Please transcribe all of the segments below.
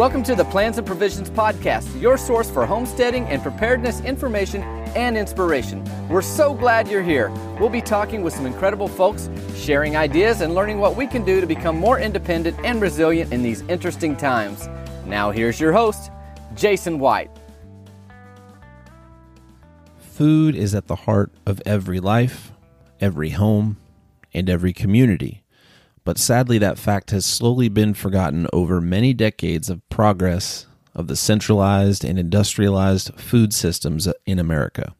Welcome to the Plans and Provisions Podcast, your source for homesteading and preparedness information and inspiration. We're so glad you're here. We'll be talking with some incredible folks, sharing ideas, and learning what we can do to become more independent and resilient in these interesting times. Now, here's your host, Jason White. Food is at the heart of every life, every home, and every community but sadly, that fact has slowly been forgotten over many decades of progress of the centralized and industrialized food systems in America.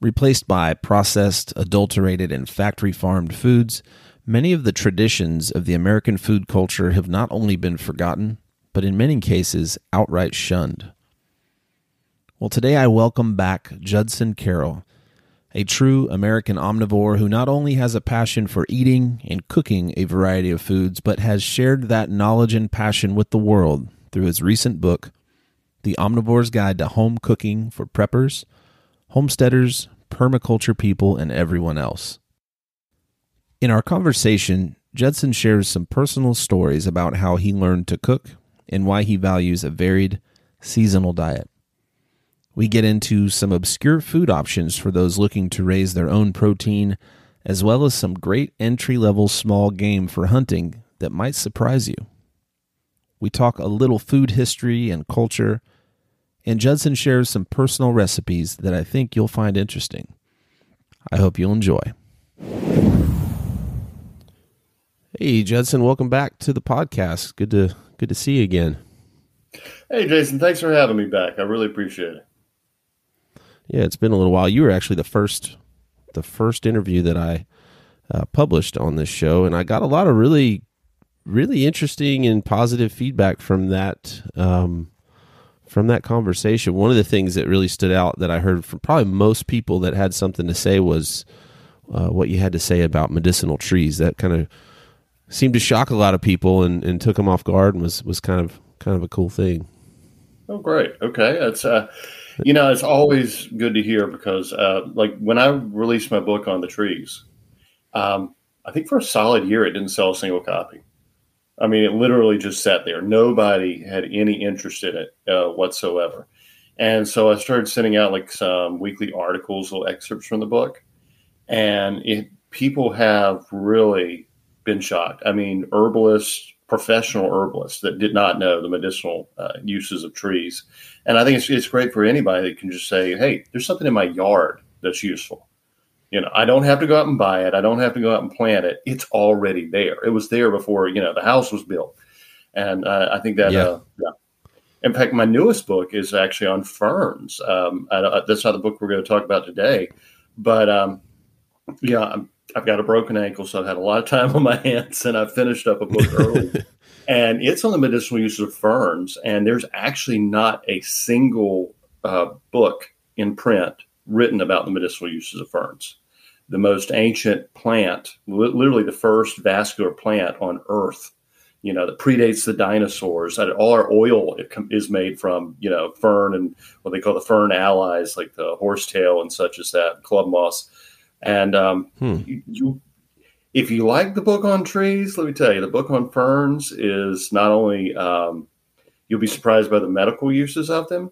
Replaced by processed, adulterated, and factory farmed foods, many of the traditions of the American food culture have not only been forgotten, but in many cases outright shunned. Well, today I welcome back Judson Carroll a true American omnivore who not only has a passion for eating and cooking a variety of foods, but has shared that knowledge and passion with the world through his recent book, The Omnivore's Guide to Home Cooking for Preppers, Homesteaders, Permaculture People, and Everyone Else. In our conversation, Judson shares some personal stories about how he learned to cook and why he values a varied, seasonal diet. We get into some obscure food options for those looking to raise their own protein, as well as some great entry level small game for hunting that might surprise you. We talk a little food history and culture, and Judson shares some personal recipes that I think you'll find interesting. I hope you'll enjoy. Hey Judson, welcome back to the podcast. Good to good to see you again. Hey Jason, thanks for having me back. I really appreciate it. Yeah, it's been a little while. You were actually the first, the first interview that I uh, published on this show, and I got a lot of really, really interesting and positive feedback from that. Um, from that conversation, one of the things that really stood out that I heard from probably most people that had something to say was uh, what you had to say about medicinal trees. That kind of seemed to shock a lot of people and, and took them off guard and was was kind of kind of a cool thing. Oh, great. Okay, that's uh, you know, it's always good to hear because, uh, like, when I released my book on the trees, um, I think for a solid year it didn't sell a single copy. I mean, it literally just sat there. Nobody had any interest in it uh, whatsoever. And so I started sending out like some weekly articles, little excerpts from the book, and it, people have really been shocked. I mean, herbalists, professional herbalists that did not know the medicinal uh, uses of trees. And I think it's, it's great for anybody that can just say, hey, there's something in my yard that's useful. You know, I don't have to go out and buy it. I don't have to go out and plant it. It's already there. It was there before, you know, the house was built. And uh, I think that, yeah. Uh, yeah. In fact, my newest book is actually on ferns. Um, I, that's not the book we're going to talk about today. But um, yeah, I'm, I've got a broken ankle, so I've had a lot of time on my hands, and I finished up a book early. and it's on the medicinal uses of ferns. And there's actually not a single uh, book in print written about the medicinal uses of ferns. The most ancient plant, literally the first vascular plant on Earth, you know, that predates the dinosaurs. All our oil is made from, you know, fern and what they call the fern allies, like the horsetail and such as that, club moss. And um, hmm. you, you, if you like the book on trees, let me tell you, the book on ferns is not only um, you'll be surprised by the medical uses of them,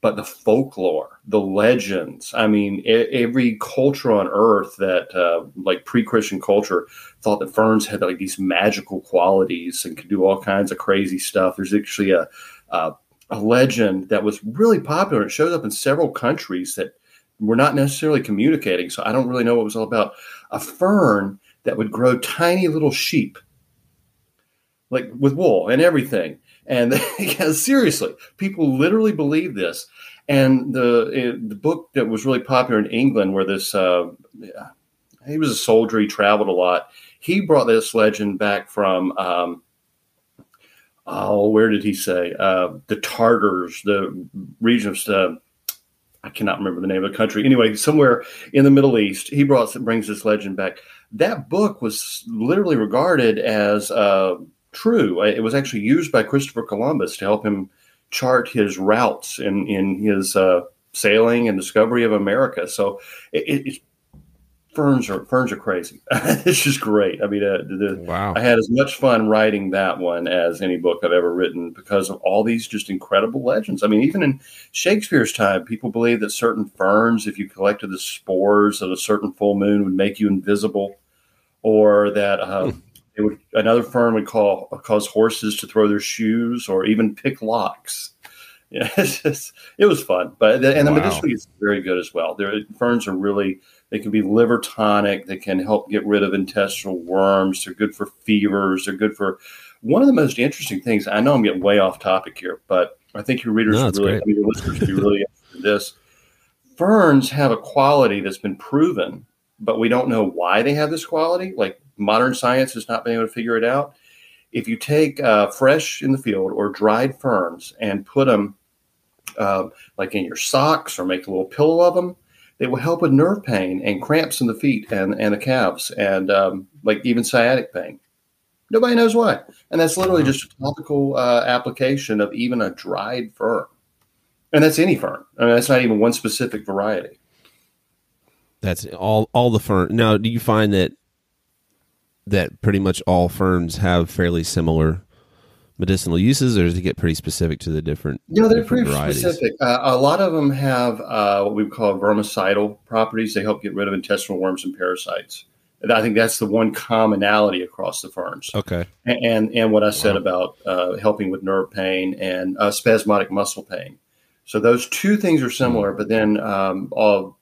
but the folklore, the legends. I mean, every culture on earth that, uh, like pre-Christian culture, thought that ferns had like these magical qualities and could do all kinds of crazy stuff. There's actually a, a, a legend that was really popular. It shows up in several countries that we're not necessarily communicating. So I don't really know what it was all about. A fern that would grow tiny little sheep, like with wool and everything. And seriously, people literally believe this. And the the book that was really popular in England, where this uh, he was a soldier, he traveled a lot. He brought this legend back from. Um, oh, where did he say? Uh, the Tartars, the region of uh, I cannot remember the name of the country. Anyway, somewhere in the Middle East, he brought brings this legend back. That book was literally regarded as uh, true. It was actually used by Christopher Columbus to help him chart his routes in in his uh, sailing and discovery of America. So it, it, ferns are ferns are crazy. it's just great. I mean, uh, the, wow. I had as much fun writing that one as any book I've ever written because of all these just incredible legends. I mean, even in Shakespeare's time, people believed that certain ferns, if you collected the spores of a certain full moon, would make you invisible, or that um, it would another fern would call cause horses to throw their shoes, or even pick locks. Yeah, just, it was fun, but and the wow. medicinal is very good as well. Their ferns are really they can be liver tonic. They can help get rid of intestinal worms. They're good for fevers. They're good for one of the most interesting things. I know I'm getting way off topic here, but I think your readers no, really, I mean, your listeners should be really interested in this. Ferns have a quality that's been proven, but we don't know why they have this quality. Like modern science has not been able to figure it out. If you take uh, fresh in the field or dried ferns and put them uh, like in your socks or make a little pillow of them, it will help with nerve pain and cramps in the feet and, and the calves and um, like even sciatic pain. Nobody knows why. And that's literally just a topical uh, application of even a dried fern. And that's any fern. I mean, that's not even one specific variety. That's all all the fern. Now, do you find that that pretty much all ferns have fairly similar medicinal uses, or does it get pretty specific to the different? No, they're pretty varieties? specific. Uh, a lot of them have uh, what we call vermicidal properties. They help get rid of intestinal worms and parasites. And I think that's the one commonality across the ferns. Okay. And and, what I said wow. about uh, helping with nerve pain and uh, spasmodic muscle pain. So those two things are similar, mm-hmm. but then um, all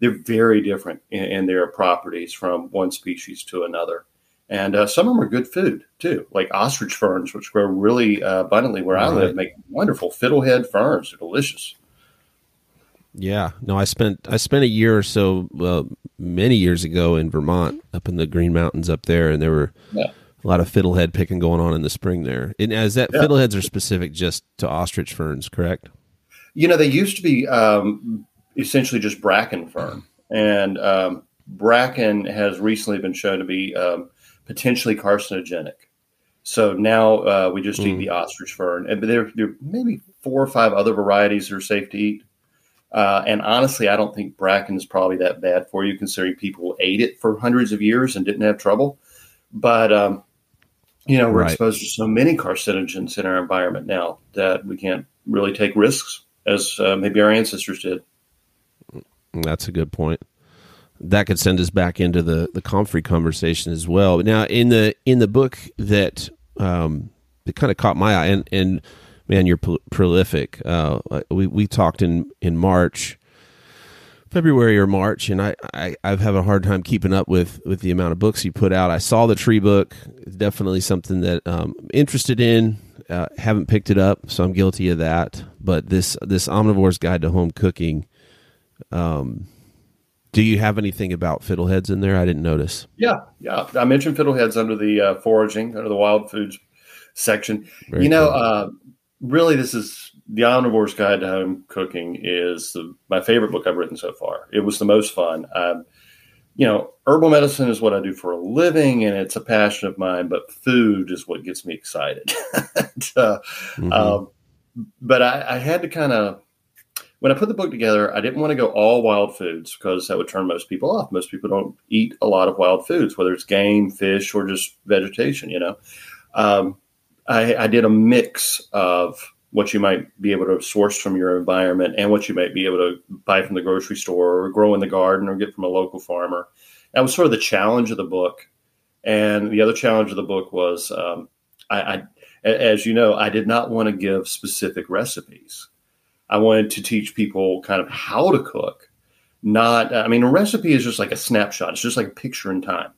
they're very different in, in their properties from one species to another. And uh, some of them are good food too, like ostrich ferns, which grow really uh, abundantly where right. I live, make wonderful fiddlehead ferns. They're delicious. Yeah, no, I spent I spent a year or so, well, many years ago in Vermont, up in the Green Mountains up there, and there were yeah. a lot of fiddlehead picking going on in the spring there. And as that yeah. fiddleheads are specific just to ostrich ferns, correct? You know, they used to be um, essentially just bracken fern, and um, bracken has recently been shown to be um, potentially carcinogenic. So now uh, we just mm. eat the ostrich fern, and there, there maybe four or five other varieties that are safe to eat. Uh, and honestly, I don't think bracken is probably that bad for you, considering people ate it for hundreds of years and didn't have trouble. But um, you know, we're right. exposed to so many carcinogens in our environment now that we can't really take risks as uh, maybe our ancestors did. That's a good point that could send us back into the the comfrey conversation as well. Now, in the in the book that um, that kind of caught my eye, and, and man, you're prolific. Uh, we we talked in in March, February or March, and I, I I've had a hard time keeping up with with the amount of books you put out. I saw the tree book; definitely something that um, I'm interested in. Uh, haven't picked it up, so I'm guilty of that. But this this omnivore's guide to home cooking. Um, do you have anything about fiddleheads in there? I didn't notice. Yeah, yeah. I mentioned fiddleheads under the uh, foraging, under the wild foods section. Very you know, cool. uh, really, this is the Omnivore's Guide to Home Cooking is the, my favorite book I've written so far. It was the most fun. Um, you know, herbal medicine is what I do for a living, and it's a passion of mine. But food is what gets me excited. and, uh, mm-hmm. um, but I, I had to kind of when I put the book together, I didn't want to go all wild foods because that would turn most people off. Most people don't eat a lot of wild foods, whether it's game, fish, or just vegetation. You know, um, I, I, did a mix of what you might be able to source from your environment and what you might be able to buy from the grocery store or grow in the garden or get from a local farmer. That was sort of the challenge of the book. And the other challenge of the book was, um, I, I, as you know, I did not want to give specific recipes. I wanted to teach people kind of how to cook. Not, I mean, a recipe is just like a snapshot. It's just like a picture in time.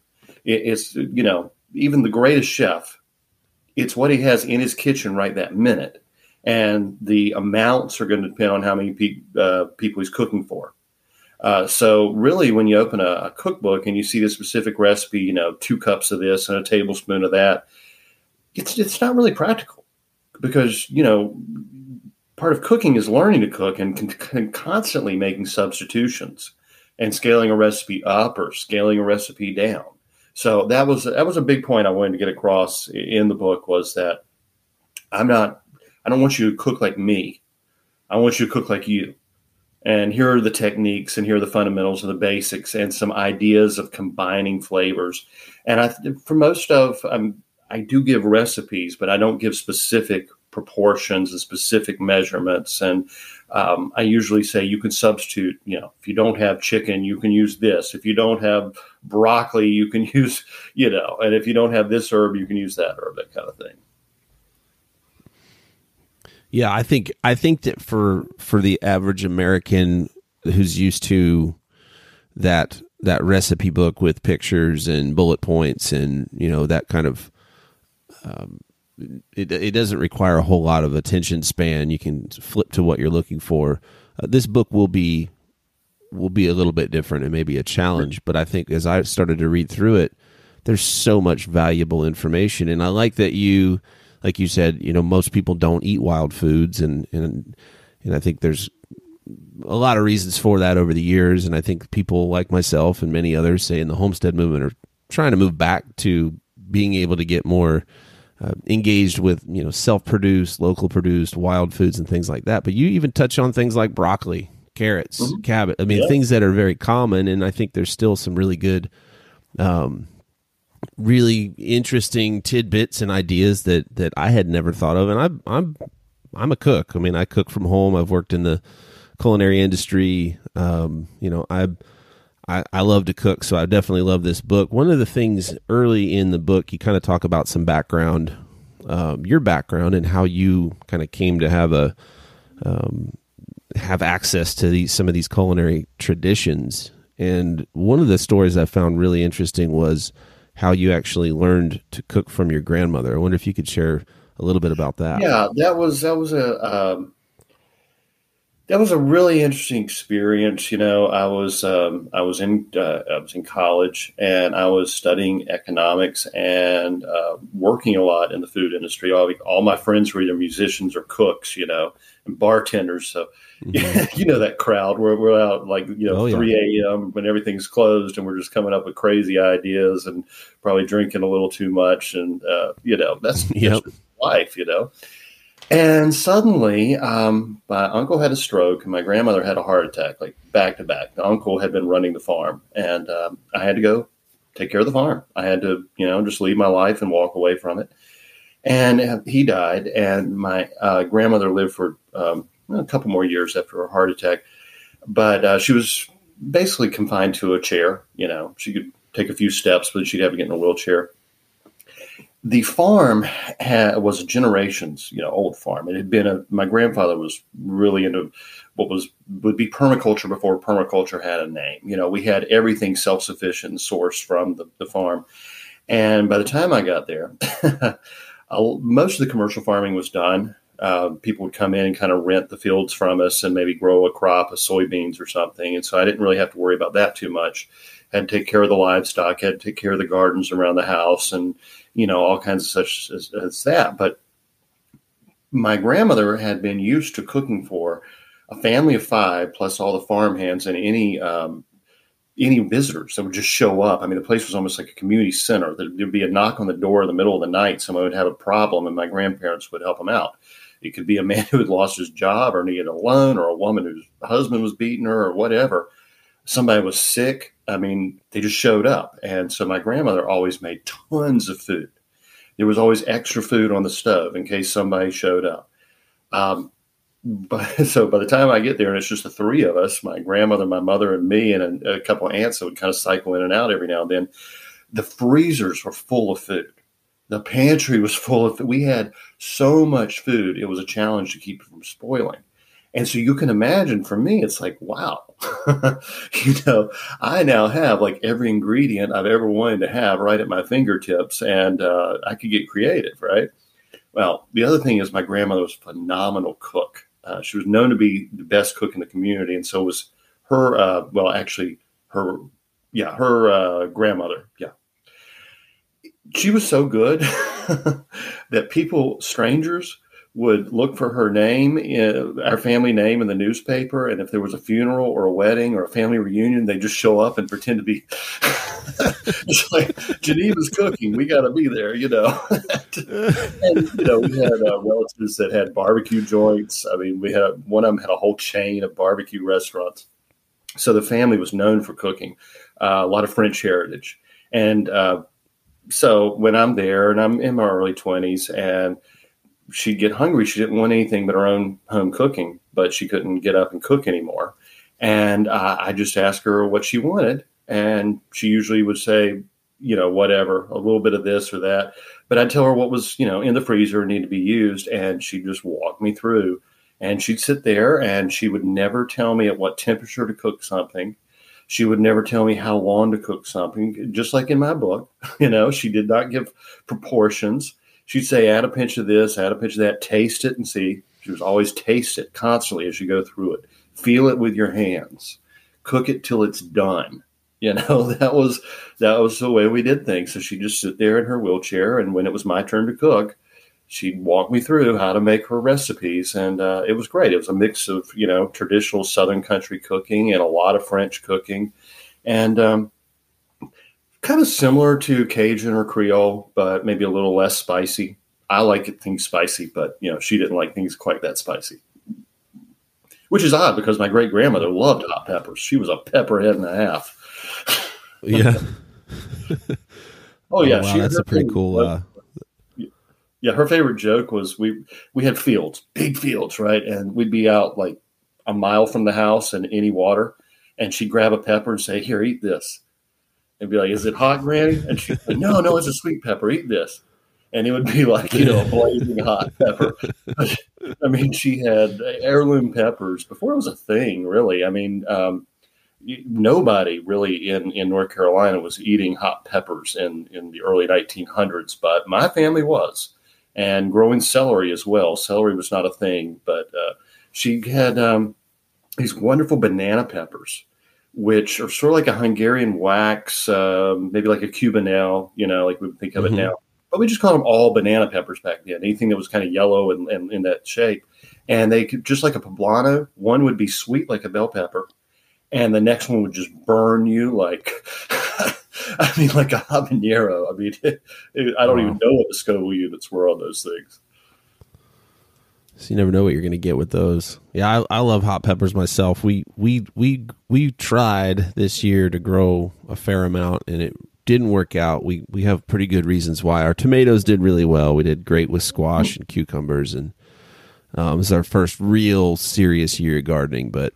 It, it's, you know, even the greatest chef, it's what he has in his kitchen right that minute. And the amounts are going to depend on how many pe- uh, people he's cooking for. Uh, so really, when you open a, a, cookbook and you see the specific recipe, you know, two cups of this and a tablespoon of that, it's it's not really practical because you know part of cooking is learning to cook and, con- constantly making substitutions and scaling a recipe up or scaling a recipe down. So that was that was a big point I wanted to get across in the book was that I'm not I don't want you to cook like me. I want you to cook like you. and here are the techniques and here are the fundamentals and the basics and some ideas of combining flavors and i for most of um, i do give recipes but i don't give specific proportions and specific measurements. And um, i usually say you can substitute you know if you don't have chicken you can use this. If you don't have broccoli you can use you know and if you don't have this herb you can use that herb that kind of thing. Yeah, I think I think that for for the average American who's used to that that recipe book with pictures and bullet points and you know that kind of um, it, it doesn't require a whole lot of attention span. You can flip to what you're looking for. Uh, this book will be will be a little bit different and maybe a challenge, but I think as I started to read through it, there's so much valuable information, and I like that you like you said, you know, most people don't eat wild foods, and and and I think there's a lot of reasons for that over the years, and I think people like myself and many others say in the homestead movement are trying to move back to being able to get more uh, engaged with you know self-produced, local produced wild foods and things like that. But you even touch on things like broccoli, carrots, mm-hmm. cabbage. I mean, yeah. things that are very common, and I think there's still some really good um, really interesting tidbits and ideas that that I had never thought of. And I'm I'm I'm a cook. I mean, I cook from home. I've worked in the culinary industry. Um, you know, I, I I love to cook, so I definitely love this book. One of the things early in the book, you kind of talk about some background, um, your background, and how you kind of came to have a um, have access to these some of these culinary traditions. And one of the stories I found really interesting was how you actually learned to cook from your grandmother. I wonder if you could share a little bit about that. Yeah, that was that was a um, that was a really interesting experience. You know, I was um, I was in uh, I was in college and I was studying economics and uh, working a lot in the food industry. All, all my friends were either musicians or cooks. You know, and bartenders. So Mm-hmm. you know that crowd. We're, we're out like you know oh, 3 a.m. when everything's closed, and we're just coming up with crazy ideas and probably drinking a little too much, and uh, you know that's yep. life, you know. And suddenly, um, my uncle had a stroke, and my grandmother had a heart attack, like back to back. The uncle had been running the farm, and um, I had to go take care of the farm. I had to, you know, just leave my life and walk away from it. And he died, and my uh, grandmother lived for um, a couple more years after her heart attack. But uh, she was basically confined to a chair. You know, she could take a few steps, but she'd have to get in a wheelchair. The farm had, was generations, you know, old farm. It had been a. My grandfather was really into what was would be permaculture before permaculture had a name. You know, we had everything self sufficient and sourced from the, the farm. And by the time I got there, most of the commercial farming was done uh, people would come in and kind of rent the fields from us and maybe grow a crop of soybeans or something. And so I didn't really have to worry about that too much. Had to take care of the livestock, had to take care of the gardens around the house, and you know all kinds of such as, as that. But my grandmother had been used to cooking for a family of five plus all the farm hands and any um, any visitors that would just show up. I mean, the place was almost like a community center. There'd be a knock on the door in the middle of the night. Someone would have a problem, and my grandparents would help them out. It could be a man who had lost his job or needed a loan, or a woman whose husband was beating her, or whatever. Somebody was sick. I mean, they just showed up. And so my grandmother always made tons of food. There was always extra food on the stove in case somebody showed up. Um, but so by the time I get there, and it's just the three of us my grandmother, my mother, and me, and a, a couple aunts that would kind of cycle in and out every now and then the freezers were full of food the pantry was full of we had so much food it was a challenge to keep it from spoiling and so you can imagine for me it's like wow. You know i now have like every ingredient i've ever wanted to have right at my fingertips and uh, i could get creative right? Well the other thing is my grandmother was a phenomenal cook. Uh, she was known to be the best cook in the community and so was her uh, well actually her yeah her uh, grandmother yeah. She was so good that people, strangers, would look for her name, in, our family name in the newspaper, and if there was a funeral or a wedding or a family reunion, they just show up and pretend to be. it's like Geneva's cooking. We got to be there, you know. and you know, we had uh, relatives that had barbecue joints. I mean, we had one of them had a whole chain of barbecue restaurants. So the family was known for cooking. Uh, a lot of French heritage, and uh, so when I'm there, and I'm in my early twenties, and she'd get hungry. She didn't want anything but her own home cooking, but she couldn't get up and cook anymore. And uh, I just asked her what she wanted, and she usually would say, you know, whatever, a little bit of this or that. But I'd tell her what was, you know, in the freezer and need to be used, and she'd just walk me through. And she'd sit there, and she would never tell me at what temperature to cook something. She would never tell me how long to cook something, just like in my book. You know, she did not give proportions she'd say, add a pinch of this, add a pinch of that, taste it and see. She was always taste it constantly as you go through it. Feel it with your hands. Cook it till it's done. You know, that was that was the way we did things. So she'd just sit there in her wheelchair, and when it was my turn to cook, she'd walk me through how to make her recipes, and uh, it was great. It was a mix of you know traditional Southern country cooking and a lot of French cooking, and um, kind of similar to Cajun or Creole, but maybe a little less spicy. I like things spicy, but you know, she didn't like things quite that spicy. Which is odd because my great grandmother loved hot peppers. She was a pepperhead and a half. yeah. oh yeah, oh, wow, she, that's a pretty cool. Uh... Yeah, her favorite joke was we we had fields, big fields, right, and we'd be out like a mile from the house and any water, and she'd grab a pepper and say, "Here, eat this." And be like, "Is it hot, Granny?" And she'd "No, no, it's a sweet pepper. Eat this." And it would be like you know a blazing hot pepper. I mean, she had heirloom peppers before it was a thing, really. I mean, um, nobody really in, in North Carolina was eating hot peppers in, in the early 1900s, but my family was, and growing celery as well. Celery was not a thing, but uh, she had um, these wonderful banana peppers which are sort of like a Hungarian wax, um, maybe like a Cubanelle, you know, like we think of mm-hmm. it now. But we just called them all banana peppers back then. Anything that was kind of yellow and, and in that shape, and they could just like a poblano. One would be sweet like a bell pepper, and the next one would just burn you like. I mean, like a habanero. I mean, it, it, I don't wow. even know what the Scoville units were on those things. So you never know what you're going to get with those. Yeah, I, I love hot peppers myself. We we we we tried this year to grow a fair amount, and it didn't work out. We we have pretty good reasons why. Our tomatoes did really well. We did great with squash and cucumbers, and um, was our first real serious year of gardening. But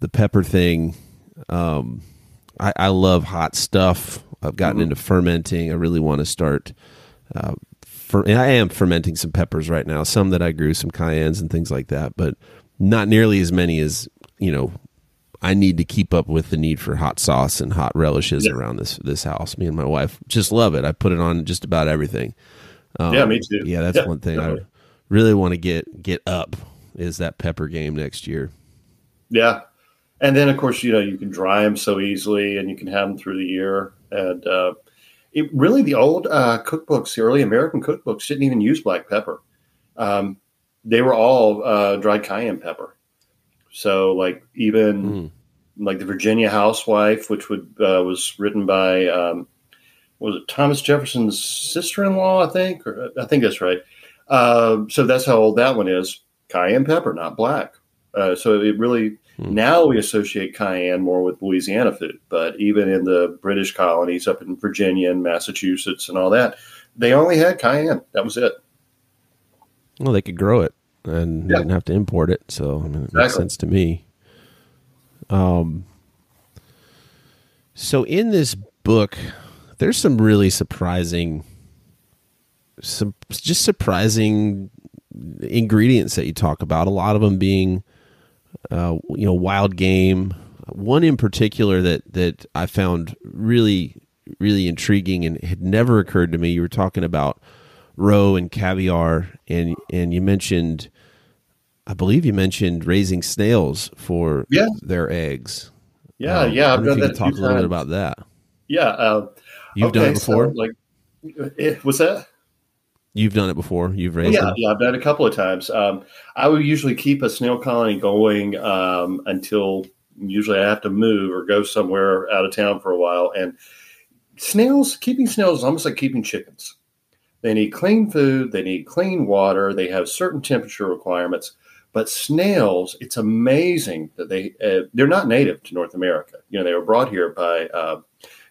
the pepper thing, um, I, I love hot stuff. I've gotten mm-hmm. into fermenting. I really want to start uh, I am fermenting some peppers right now, some that I grew, some cayennes and things like that, but not nearly as many as you know. I need to keep up with the need for hot sauce and hot relishes yeah. around this this house. Me and my wife just love it. I put it on just about everything. Um, yeah, me too. Yeah, that's yeah, one thing definitely. I really want to get get up is that pepper game next year. Yeah, and then of course you know you can dry them so easily, and you can have them through the year. And uh, it really the old uh, cookbooks, the early American cookbooks, didn't even use black pepper. Um, they were all uh, dried cayenne pepper. So, like even mm. like the Virginia Housewife, which would uh, was written by um, was it Thomas Jefferson's sister-in-law? I think, or I think that's right. Uh, so that's how old that one is. Cayenne pepper, not black. Uh, so it really Hmm. Now we associate cayenne more with Louisiana food, but even in the British colonies up in Virginia and Massachusetts and all that, they only had cayenne. That was it. Well, they could grow it and yeah. didn't have to import it, so I mean, it exactly. makes sense to me. Um, so in this book, there's some really surprising, some just surprising ingredients that you talk about. A lot of them being uh, you know, wild game. One in particular that that I found really really intriguing and had never occurred to me. You were talking about roe and caviar, and and you mentioned, I believe you mentioned raising snails for yeah. their eggs. Yeah, um, yeah. I've done that. Talk a little bit about that. Yeah, uh, you've okay, done it before. So, like, it, what's that? You've done it before. You've raised yeah, them. yeah, I've done it a couple of times. Um, I would usually keep a snail colony going um, until usually I have to move or go somewhere out of town for a while. And snails, keeping snails is almost like keeping chickens. They need clean food, they need clean water, they have certain temperature requirements. But snails, it's amazing that they uh, they're not native to North America. You know, they were brought here by uh,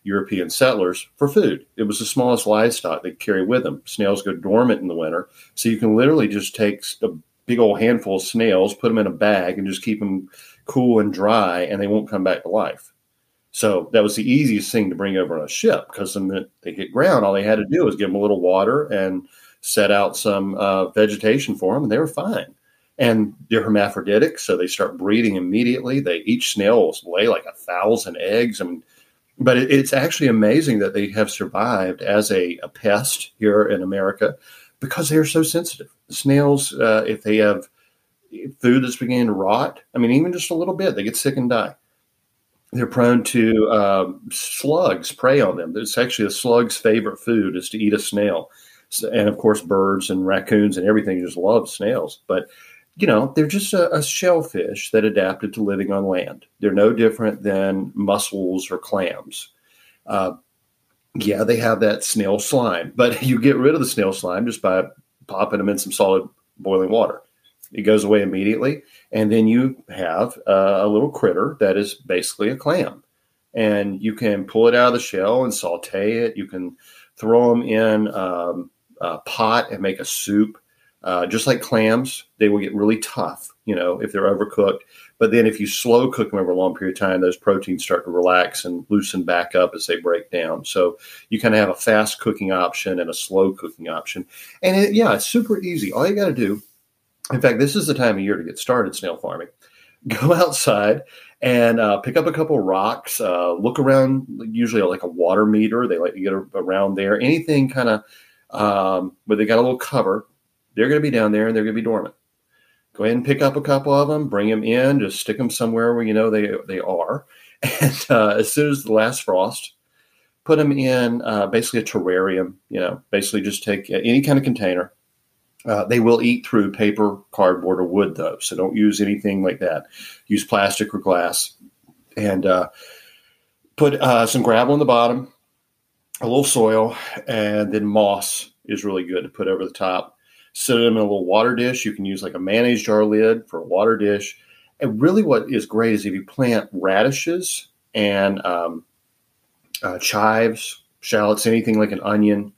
European settlers for food. It was the smallest livestock they carry with them. Snails go dormant in the winter, so you can literally just take a big old handful of snails, put them in a bag, and just keep them cool and dry, and they won't come back to life. So that was the easiest thing to bring over on a ship because when they hit ground, all they had to do was give them a little water and set out some uh, vegetation for them, and they were fine. And they're hermaphroditic, so they start breeding immediately. They each snail will lay like a thousand eggs. I mean, but it, it's actually amazing that they have survived as a, a, pest here in America because they are so sensitive. Snails, uh, if they have food that's beginning to rot, I mean, even just a little bit, they get sick and die. They're prone to um, slugs prey on them. It's actually a slug's favorite food is to eat a snail. So, and of course, birds and raccoons and everything just love snails. But you know, they're just a, a, shellfish that adapted to living on land. They're no different than mussels or clams. Uh, yeah, they have that snail slime, but you get rid of the snail slime just by popping them in some solid boiling water. It goes away immediately, and then you have uh, a little critter that is basically a clam, and you can pull it out of the shell and saute it. You can throw them in um, a pot and make a soup. Uh, just like clams, they will get really tough, you know, if they're overcooked. But then if you slow cook them over a long period of time, those proteins start to relax and loosen back up as they break down. So you kind of have a fast cooking option and a slow cooking option. And it, yeah, it's super easy. All you got to do, in fact, this is the time of year to get started snail farming. Go outside and uh, pick up a couple rocks. Uh, look around, usually like a water meter. They like to get around there. Anything kind of um, where they got a little cover they're going to be down there and they're going to be dormant. Go ahead and pick up a couple of them, bring them in, just stick them somewhere where you know they they are. And uh, as soon as the last frost, put them in uh, basically a terrarium. You know, basically just take any kind of container. Uh, they will eat through paper, cardboard, or wood, though. So don't use anything like that. Use plastic or glass, and uh, put uh, some gravel in the bottom, a little soil, and then moss is really good to put over the top Set them in a little water dish. You can use like a mayonnaise jar lid for a water dish. And really, what is great is if you plant radishes and um, uh, chives, shallots, anything like an onion,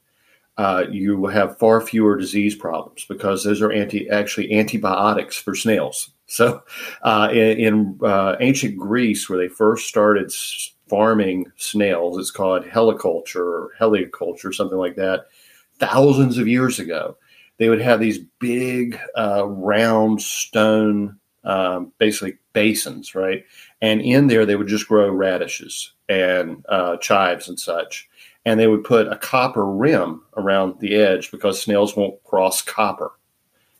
uh, you will have far fewer disease problems because those are anti actually antibiotics for snails. So, uh, in, in uh, ancient Greece, where they first started farming snails, it's called heliculture or helioculture, something like that, thousands of years ago they would have these big uh, round stone um, basically basins right? And in there they would just grow radishes and uh, chives and such. And they would put a copper rim around the edge because snails won't cross copper.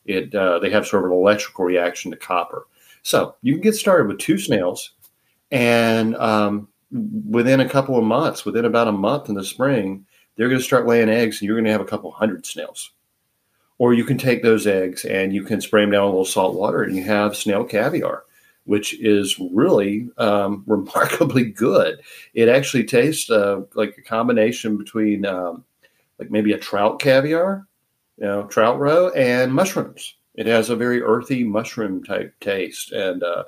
It uh, they have sort of an electrical reaction to copper. So you can get started with two snails and um, within a couple of months within about a month in the spring they're going to start laying eggs and you're going to have a couple hundred snails or you can take those eggs and you can spray them down with a little salt water and you have snail caviar, which is really um, remarkably good. It actually tastes uh, like a combination between um, like maybe a trout caviar, you know, trout roe, and mushrooms. It has a very earthy mushroom type taste. And uh,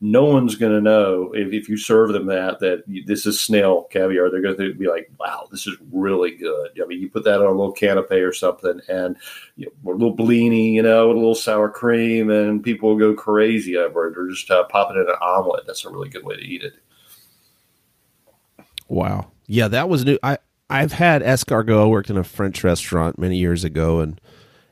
no one's going to know if, if you serve them that that this is snail caviar. They're going to be like, "Wow, this is really good." I mean, you put that on a little canapé or something, and you know, a little blini, you know, with a little sour cream, and people will go crazy over it, or just uh, pop it in an omelet. That's a really good way to eat it. Wow, yeah, that was new. I I've had escargot. I worked in a French restaurant many years ago, and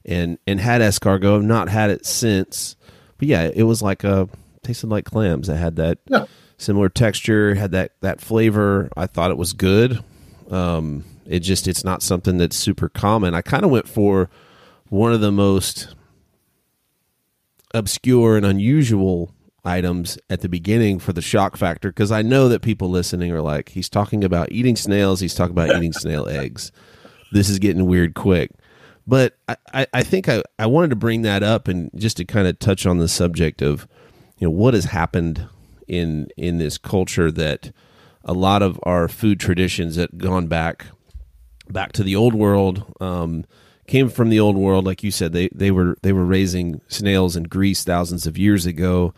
and and had escargot. I've not had it since, but yeah, it was like a tasted like clams. It had that yeah. similar texture, had that that flavor. I thought it was good. Um, it just it's not something that's super common. I kind of went for one of the most obscure and unusual items at the beginning for the shock factor because I know that people listening are like, he's talking about eating snails, he's talking about eating snail eggs. This is getting weird quick. But I, I think I, I wanted to bring that up and just to kind of touch on the subject of, you know, what has happened in in this culture that a lot of our food traditions that gone back back to the old world um, came from the old world. Like you said they they were they were raising snails in Greece thousands of years ago.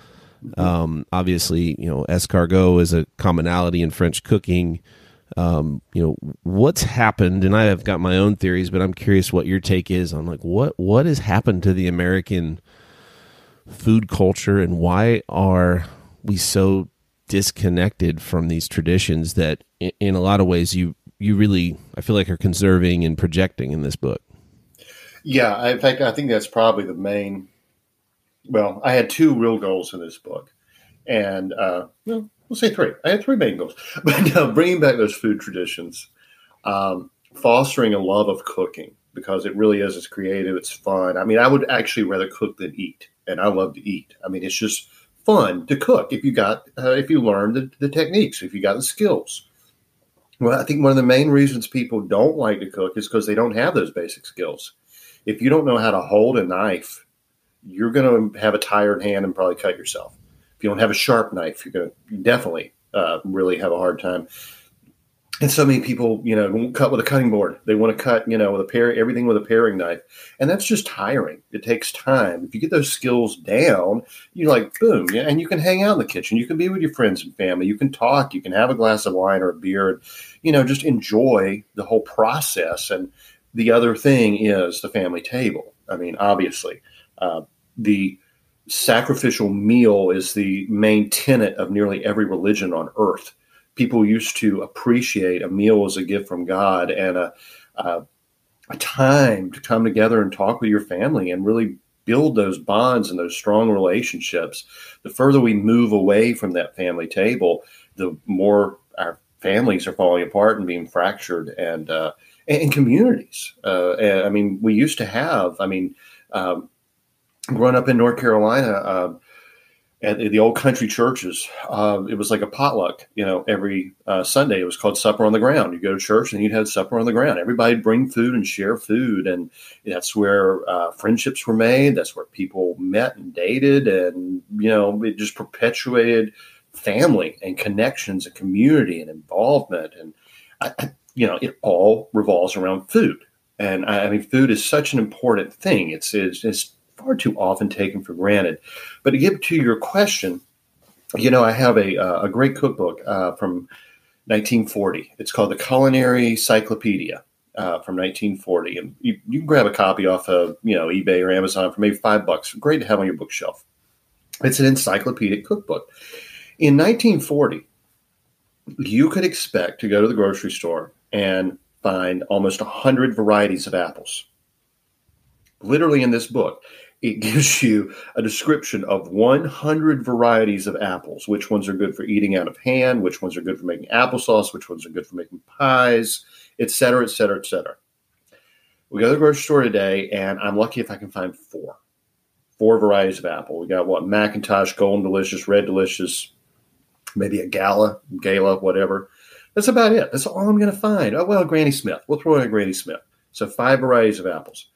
Um, obviously you know escargot is a commonality in French cooking. Um, you know what's happened and I have got my own theories but I'm curious what your take is on like what what has happened to the American food culture and why are we so disconnected from these traditions that in a lot of ways you you really I feel like are conserving and projecting in this book. Yeah, in fact, I think that's probably the main. Well, I had two real goals in this book, and uh, well, we'll say three. I had three main goals, but uh, bringing back those food traditions, um, fostering a love of cooking because it really is. It's creative. It's fun. I mean, I would actually rather cook than eat, and I love to eat. I mean, it's just fun to cook if you got uh, if you learn the, the techniques, if you got the skills. Well, I think one of the main reasons people don't like to cook is because they don't have those basic skills. If you don't know how to hold a knife, you're going to have a tired hand and probably cut yourself. If you don't have a sharp knife, you're going to definitely uh, really have a hard time and so many people, you know, cut with a cutting board. They want to cut, you know, with a pair, everything with a paring knife, and that's just tiring. It takes time. If you get those skills down, you're like, boom, yeah, and you can hang out in the kitchen. You can be with your friends and family. You can talk. You can have a glass of wine or a beer, and you know, just enjoy the whole process. And the other thing is the family table. I mean, obviously, uh, the sacrificial meal is the main tenet of nearly every religion on earth people used to appreciate a meal as a gift from God and a, a, a time to come together and talk with your family and really build those bonds and those strong relationships. The further we move away from that family table, the more our families are falling apart and being fractured and uh, and, communities. Uh, I mean, we used to have. I mean, um, growing up in North Carolina. Uh, at the old country churches. Uh, it was like a potluck, you know, every uh, Sunday. It was called Supper on the Ground. You go to church and you'd have supper on the ground. Everybody'd bring food and share food. And that's where uh, friendships were made. That's where people met and dated. And, you know, it just perpetuated family and connections and community and involvement. And, I, you know, it all revolves around food. And I, I mean, food is such an important thing. It's, it's, it's far too often taken for granted. But to get to your question, you know, I have a, uh, a great cookbook uh, from 1940. It's called the Culinary Cyclopedia uh, from 1940, and you, you, can grab a copy off of you know eBay or Amazon for maybe five bucks. Great to have on your bookshelf. It's an encyclopedic cookbook. In 1940, you could expect to go to the grocery store and find almost 100 varieties of apples. Literally in this book, it gives you a description of 100 varieties of apples. Which ones are good for eating out of hand? Which ones are good for making applesauce? Which ones are good for making pies, etc., etc., et cetera, et cetera. We go to the grocery store today, and I'm lucky if I can find four. Four varieties of apple. We got what McIntosh, Golden Delicious, Red Delicious, maybe a Gala, Gala, whatever. That's about it. That's all I'm going to find. Oh well, Granny Smith. We'll throw in a Granny Smith. So five varieties of apples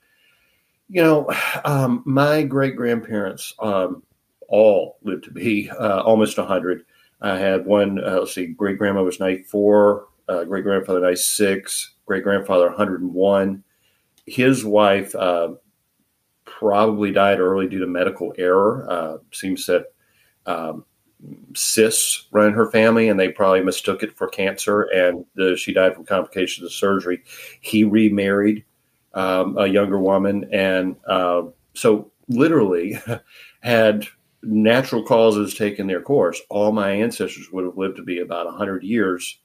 you know, um, my great grandparents um, all lived to be uh, almost 100. I had one, uh, let's see, great grandma was 94, uh, great grandfather 96, great grandfather 101. His wife uh, probably died early due to medical error. Uh, seems that um, cysts run her family, and they probably mistook it for cancer, and the, she died from complications of surgery. He remarried um, a younger woman, and uh, so literally had natural causes taken their course, all my ancestors would have lived to be about 100 years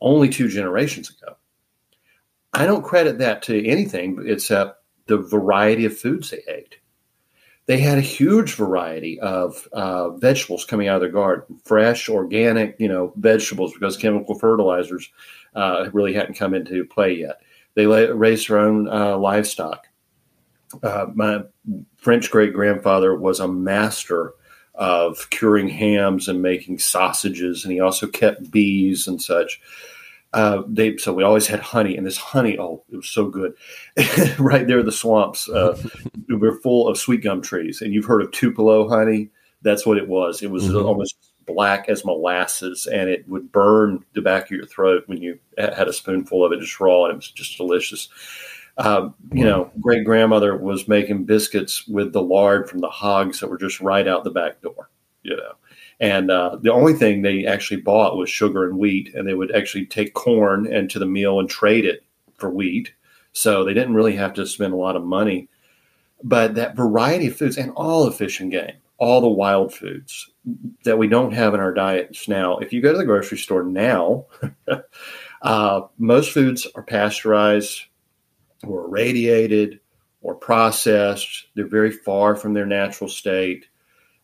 only two generations ago. I don't credit that to anything except the variety of foods they ate. They had a huge variety of uh, vegetables coming out of their garden, fresh, organic, you know, vegetables because chemical fertilizers uh, really hadn't come into play yet. They raised their own uh, livestock. Uh, my French great grandfather was a master of curing hams and making sausages, and he also kept bees and such. uh, they so we always had honey, and this honey, oh, it was so good. right there, the swamps uh, were full of sweet gum trees, and you've heard of Tupelo honey. That's what it was. It was mm-hmm. almost black as molasses, and it would burn the back of your throat when you had a spoonful of it just raw, and it was just delicious. Um, you know, great grandmother was making biscuits with the lard from the hogs that were just right out the back door. You know, and uh, the only thing they actually bought was sugar and wheat, and they would actually take corn into the meal and trade it for wheat. So they didn't really have to spend a lot of money. But that variety of foods and all the fish and game, all the wild foods that we don't have in our diets now. If you go to the grocery store now, uh, most foods are pasteurized or irradiated or processed. They're very far from their natural state.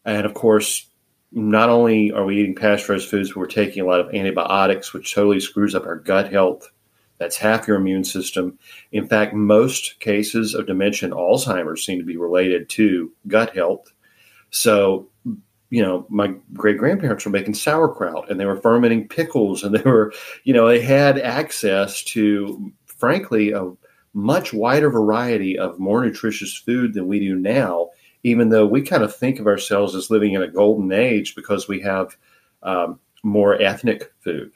And of course, not only are we eating pasteurized foods, but we're taking a lot of antibiotics, which totally screws up our gut health. That's half your immune system. In fact, most cases of dementia and Alzheimer's seem to be related to gut health. So, you know, my great grandparents were making sauerkraut and they were fermenting pickles and they were, you know, they had access to, frankly, a much wider variety of more nutritious food than we do now even though we kind of think of ourselves as living in a golden age because we have um, more ethnic food.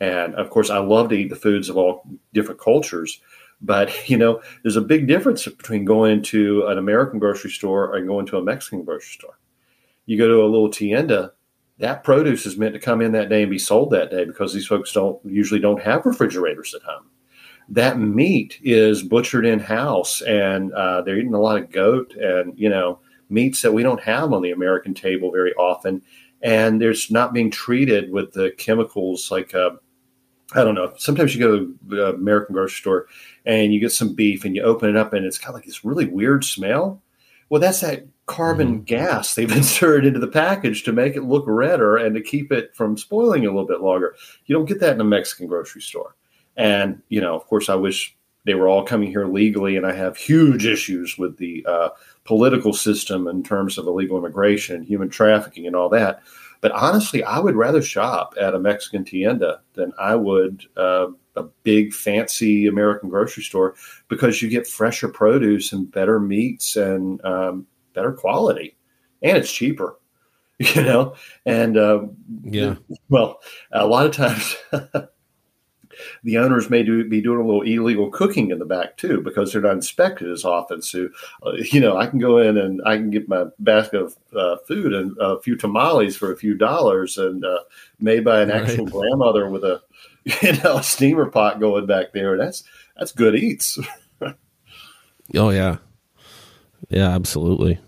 And of course, I love to eat the foods of all different cultures. But, you know, there's a big difference between going to an American grocery store and going to a Mexican grocery store. You go to a little tienda, that produce is meant to come in that day and be sold that day because these folks don't usually don't have refrigerators at home. That meat is butchered in house and uh, they're eating a lot of goat and you know meats that we don't have on the american table very often. And there's not being treated with the chemicals like uh, i don't know sometimes you go to the american grocery store and you get some beef and you open it up and it's got like this really weird smell well that's that carbon mm-hmm. gas they've inserted into the package to make it look redder and to keep it from spoiling a little bit longer you don't get that in a mexican grocery store and, you know, of course, I wish they were all coming here legally, and I have huge issues with the uh, political system in terms of illegal immigration, human trafficking, and all that. But honestly, I would rather shop at a Mexican tienda than I would uh, a big fancy American grocery store because you get fresher produce and better meats and um, better quality, and it's cheaper. You know, and uh, yeah, well, a lot of times. the owners may do, be doing a little illegal cooking in the back too because they're not inspected as often. So, uh, you know, I can go in and I can get my basket of uh, food and a few tamales for a few dollars and uh, made by an right. actual grandmother with a you know a steamer pot going back there. That's that's good eats. oh yeah, yeah, absolutely.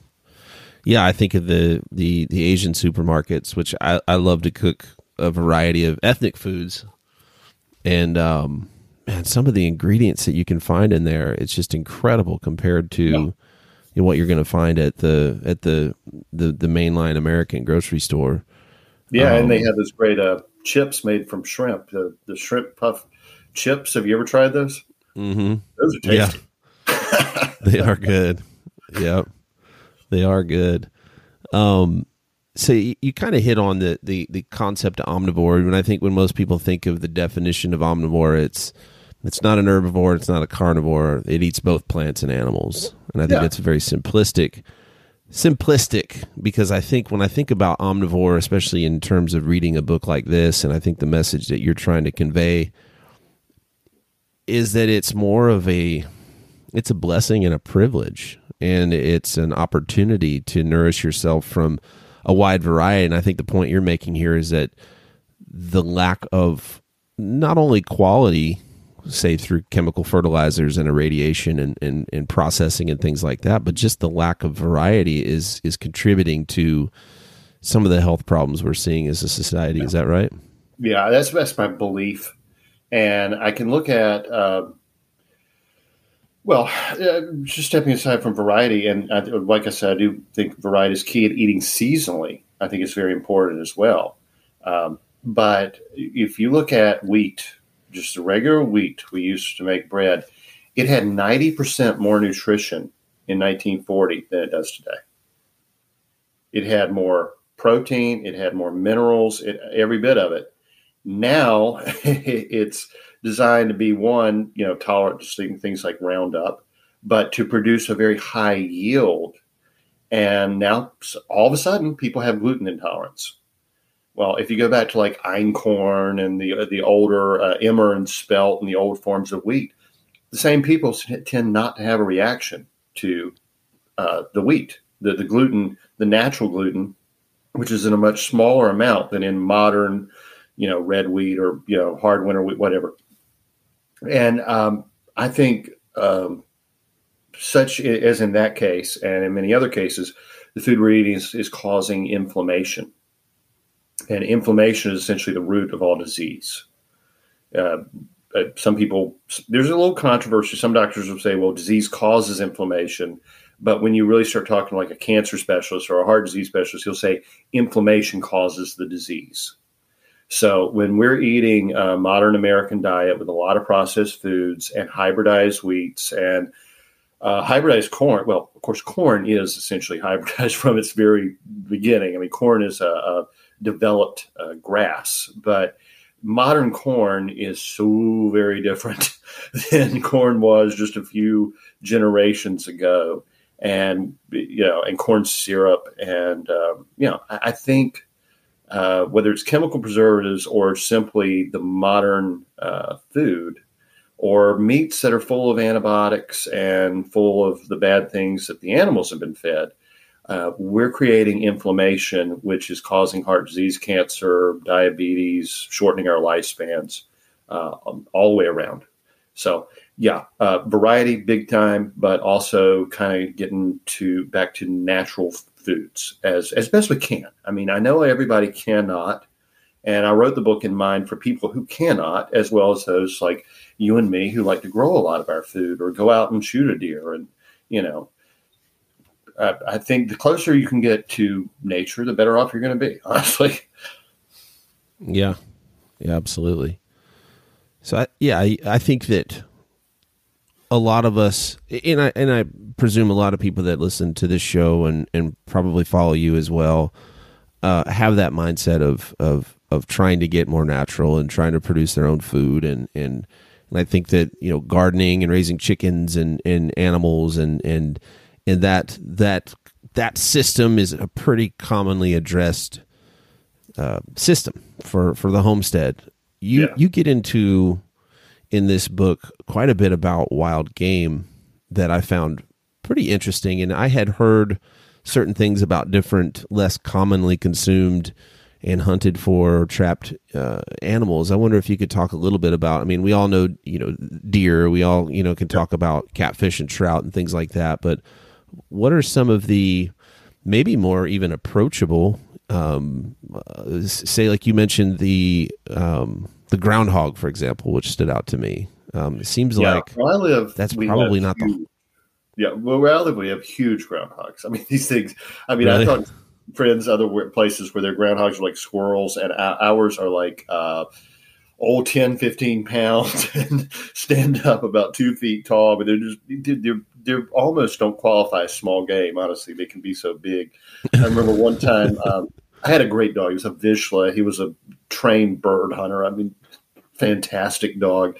Yeah, I think of the the the Asian supermarkets, which I, I love to cook a variety of ethnic foods and um, man, some of the ingredients that you can find in there, it's just incredible compared to yeah. you know, what you're going to find at the at the the, the mainline American grocery store. Yeah, um, and they um, have this great uh, chips made from shrimp, the, the shrimp puff chips. Have you ever tried those? Mm-hmm. Those are tasty. Yeah. they are good. Yep, they are good. Um, so you, you kind of hit on the, the the concept of omnivore. When I think when most people think of the definition of omnivore, it's it's not an herbivore, it's not a carnivore. It eats both plants and animals, and I think yeah. that's very simplistic. Simplistic because I think when I think about omnivore, especially in terms of reading a book like this, and I think the message that you're trying to convey is that it's more of a it's a blessing and a privilege, and it's an opportunity to nourish yourself from a wide variety. And I think the point you're making here is that the lack of not only quality, say through chemical fertilizers and irradiation and, and, and processing and things like that, but just the lack of variety is is contributing to some of the health problems we're seeing as a society. Is that right? Yeah, that's that's my belief, and I can look at. Uh, well, uh, just stepping aside from variety, and I, like I said, I do think variety is key at eating seasonally. I think it's very important as well. Um, but if you look at wheat, just the regular wheat we used to make bread, it had 90% more nutrition in 1940 than it does today. It had more protein, it had more minerals, it, every bit of it. Now it's designed to be one, you know, tolerant to things like Roundup, but to produce a very high yield. And now all of a sudden, people have gluten intolerance. Well, if you go back to like einkorn and the the older uh, emmer and spelt and the old forms of wheat, the same people tend not to have a reaction to uh, the wheat, the, the gluten, the natural gluten, which is in a much smaller amount than in modern, you know, red wheat or you know hard winter wheat, whatever. And um, I think um, such as in that case, and in many other cases, the food we're eating is, is causing inflammation, and inflammation is essentially the root of all disease. Uh, uh, some people, there's a little controversy. Some doctors will say, well, disease causes inflammation. But when you really start talking like a cancer specialist or a heart disease specialist, he'll say inflammation causes the disease. So when we're eating a modern American diet with a lot of processed foods and hybridized wheats and uh, hybridized corn, well, of course, corn is essentially hybridized from its very beginning. I mean, corn is a, a developed uh, grass, but modern corn is so very different than corn was just a few generations ago. And you know and corn syrup and um, you know I, I think uh, whether it's chemical preservatives or simply the modern uh, food or meats that are full of antibiotics and full of the bad things that the animals have been fed, uh, we're creating inflammation, which is causing heart disease, cancer, diabetes, shortening our lifespans uh, all the way around. So, yeah, uh, variety big time, but also kind of getting to back to natural foods as as best we can. I mean, I know everybody cannot, and I wrote the book in mind for people who cannot, as well as those like you and me who like to grow a lot of our food or go out and shoot a deer, and you know. I, I think the closer you can get to nature, the better off you're going to be. Honestly. Yeah. Yeah. Absolutely. So I, yeah, I, I think that a lot of us, and I and I presume a lot of people that listen to this show and and probably follow you as well, uh, have that mindset of of of trying to get more natural and trying to produce their own food and and and I think that you know gardening and raising chickens and and animals and and and that that that system is a pretty commonly addressed uh, system for for the homestead. You yeah. you get into in this book quite a bit about wild game that I found pretty interesting. And I had heard certain things about different, less commonly consumed and hunted for trapped uh, animals. I wonder if you could talk a little bit about. I mean, we all know you know deer. We all you know can talk about catfish and trout and things like that. But what are some of the maybe more even approachable? Um, uh, say, like you mentioned the um, the groundhog, for example, which stood out to me. Um, it seems yeah, like I live, that's probably not huge, the. Yeah, well, where I live, we have huge groundhogs. I mean, these things. I mean, really? I thought friends other places where their groundhogs are like squirrels, and ours are like. Uh, oh 10 15 pounds and stand up about two feet tall but they're just they're, they almost don't qualify a small game honestly they can be so big i remember one time um, I had a great dog. He was a Vizsla. He was a trained bird hunter. I mean, fantastic dog.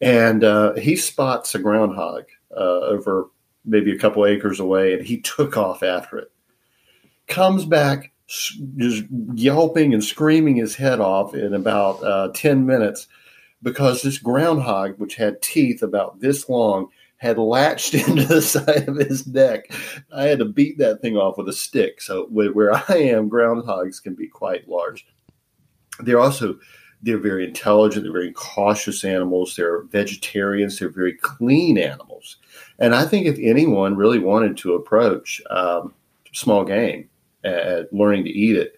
And uh, he spots a groundhog uh, over maybe a couple acres away, and he took off after it. Comes back just yelping and screaming his head off in about uh, 10 minutes because this groundhog, which had teeth about this long, had latched into the side of his neck. I had to beat that thing off with a stick. So where I am, groundhogs can be quite large. They're also they're very intelligent. They're very cautious animals. They're vegetarians. They're very clean animals. And I think if anyone really wanted to approach um, small game at learning to eat it,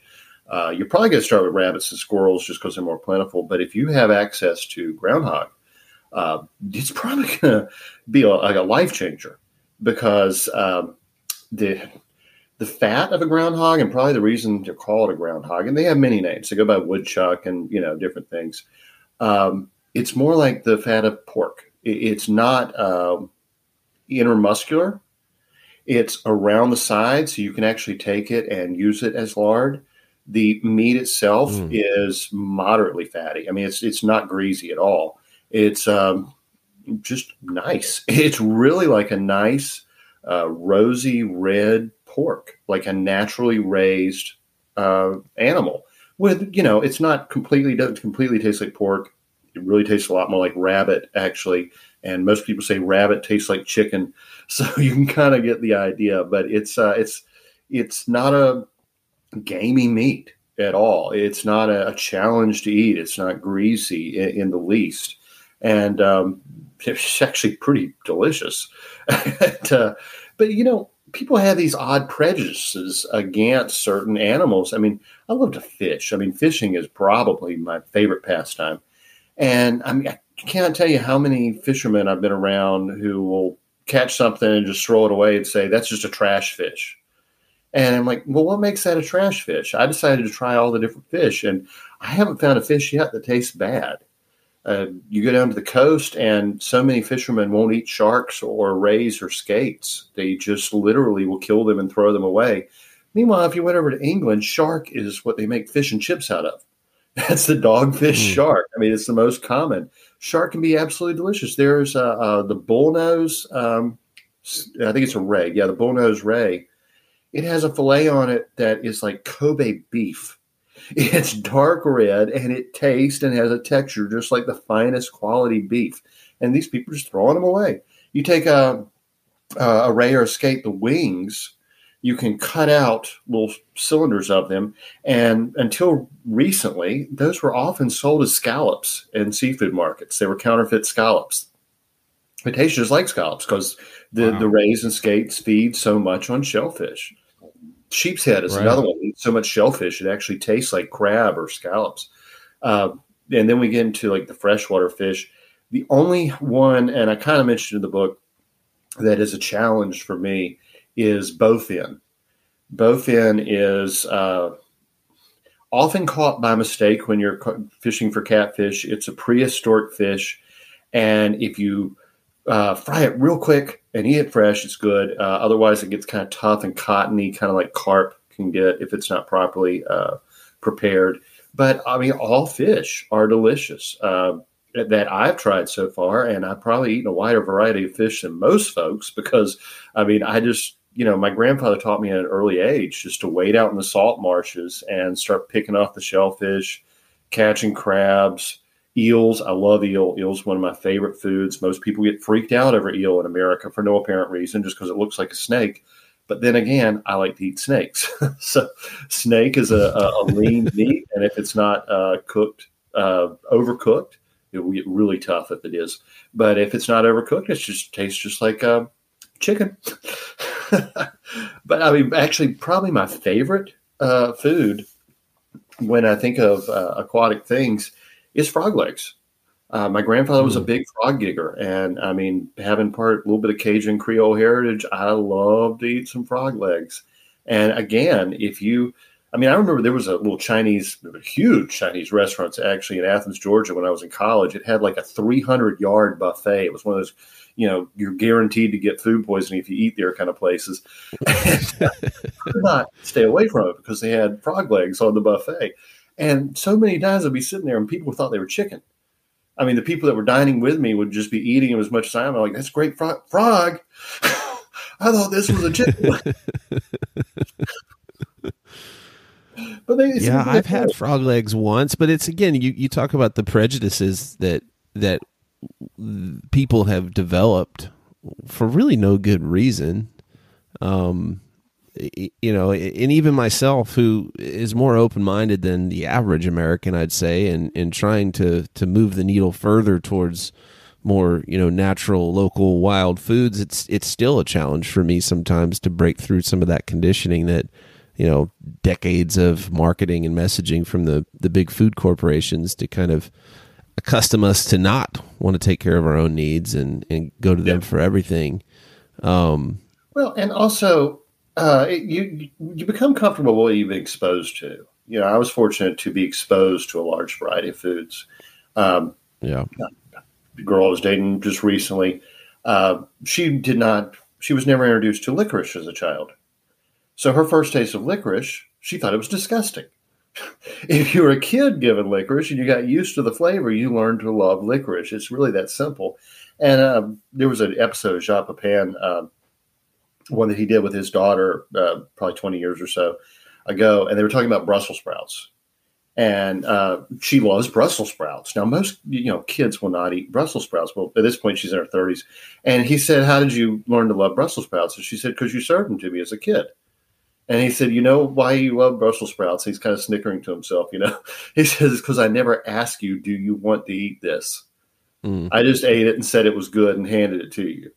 uh, you're probably going to start with rabbits and squirrels just because they're more plentiful. But if you have access to groundhog, uh, it's probably going to be a, like a life changer because um, the the fat of a groundhog and probably the reason they're called a groundhog and they have many names. They go by woodchuck and you know different things. Um, it's more like the fat of pork. It, it's not um, intermuscular. It's around the side so you can actually take it and use it as lard. The meat itself mm. is moderately fatty. I mean it's it's not greasy at all It's um, just nice. It's really like a nice uh, rosy red pork, like a naturally raised uh, animal. With you know, it's not completely doesn't completely taste like pork. It really tastes a lot more like rabbit, actually. And most people say rabbit tastes like chicken, so you can kind of get the idea. But it's uh, it's it's not a gamey meat at all. It's not a, a challenge to eat. It's not greasy in, in the least, and um, it's actually pretty delicious. and, uh, but you know, people have these odd prejudices against certain animals. I mean, I love to fish. I mean, fishing is probably my favorite pastime. And I mean, I can't tell you how many fishermen I've been around who will catch something and just throw it away and say, that's just a trash fish. And I'm like, well, what makes that a trash fish? I decided to try all the different fish, and I haven't found a fish yet that tastes bad. Uh, you go down to the coast, and so many fishermen won't eat sharks or rays or skates. They just literally will kill them and throw them away. Meanwhile, if you went over to England, shark is what they make fish and chips out of. That's the dogfish mm. shark. I mean, it's the most common. Shark can be absolutely delicious. There's uh, uh, the bullnose. Um, I think it's a ray. Yeah, the bullnose ray. It has a fillet on it that is like Kobe beef it's dark red and it tastes and has a texture just like the finest quality beef. And these people are just throwing them away. You take a, a ray or skate, the wings, you can cut out little cylinders of them. And until recently, those were often sold as scallops in seafood markets. They were counterfeit scallops. It tastes just like scallops because the, wow. the rays and skates feed so much on shellfish. Sheep's head is right. another one. Eats so much shellfish it actually tastes like crab or scallops. Uh, and then we get into like the freshwater fish. The only one, and I kind of mentioned in the book, that is a challenge for me is bowfin. Bowfin is uh, often caught by mistake when you're fishing for catfish. It's a prehistoric fish, and if you uh, fry it real quick and eat it fresh. It's good. Uh, otherwise, it gets kind of tough and cottony, kind of like carp can get if it's not properly uh, prepared. But I mean, all fish are delicious uh, that I've tried so far, and I've probably eaten a wider variety of fish than most folks because I mean, I just you know, my grandfather taught me at an early age just to wade out in the salt marshes and start picking off the shellfish, catching crabs eels. I love eel. Eel's one of my favorite foods. Most people get freaked out over eel in America for no apparent reason, just because it looks like a snake. But then again, I like to eat snakes. so snake is a, a, a lean meat, and if it's not uh, cooked, uh, overcooked, it will get really tough if it is. But if it's not overcooked, it just tastes just like uh, chicken. but I mean, actually, probably my favorite uh, food when I think of uh, aquatic things is frog legs. Uh, my grandfather was a hmm. big frog gigger, and I mean, having part a little bit of Cajun Creole heritage, I love to eat some frog legs. And again, if you, I mean, I remember there was a little Chinese, huge Chinese restaurant actually in Athens, Georgia, when I was in college. It had like a 300 yard buffet. It was one of those, you know, you're guaranteed to get food poisoning if you eat there kind of places. and I could not stay away from it because they had frog legs on the buffet. And so many times I'd be sitting there and people thought they were chicken. I mean, the people that were dining with me would just be eating them as much as I am. I'm like, that's great frog. frog. I thought this was a chicken. but they, yeah, I've had frog legs once, but it's again, you, you talk about the prejudices that that people have developed for really no good reason. Um, you know, and even myself, who is more open minded than the average American, I'd say, and and trying to to move the needle further towards more you know natural local wild foods it's it's still a challenge for me sometimes to break through some of that conditioning that you know decades of marketing and messaging from the the big food corporations to kind of accustom us to not want to take care of our own needs and and go to them yeah. for everything um well and also uh, it, you you become comfortable with what you've been exposed to. You know, I was fortunate to be exposed to a large variety of foods. Um, yeah, the girl I was dating just recently, uh, she did not. She was never introduced to licorice as a child, so her first taste of licorice, she thought it was disgusting. if you were a kid given licorice and you got used to the flavor, you learned to love licorice. It's really that simple. And um, there was an episode of Pepin, um, one that he did with his daughter, uh, probably 20 years or so ago, and they were talking about Brussels sprouts. And uh, she loves Brussels sprouts. Now, most you know kids will not eat Brussels sprouts. Well, at this point, she's in her 30s. And he said, "How did you learn to love Brussels sprouts?" And she said, "Because you served them to me as a kid." And he said, You know why you love Brussels sprouts? He's kind of snickering to himself, you know. He says, Because I never asked you, Do you want to eat this? Mm. I just ate it and said it was good and handed it to you.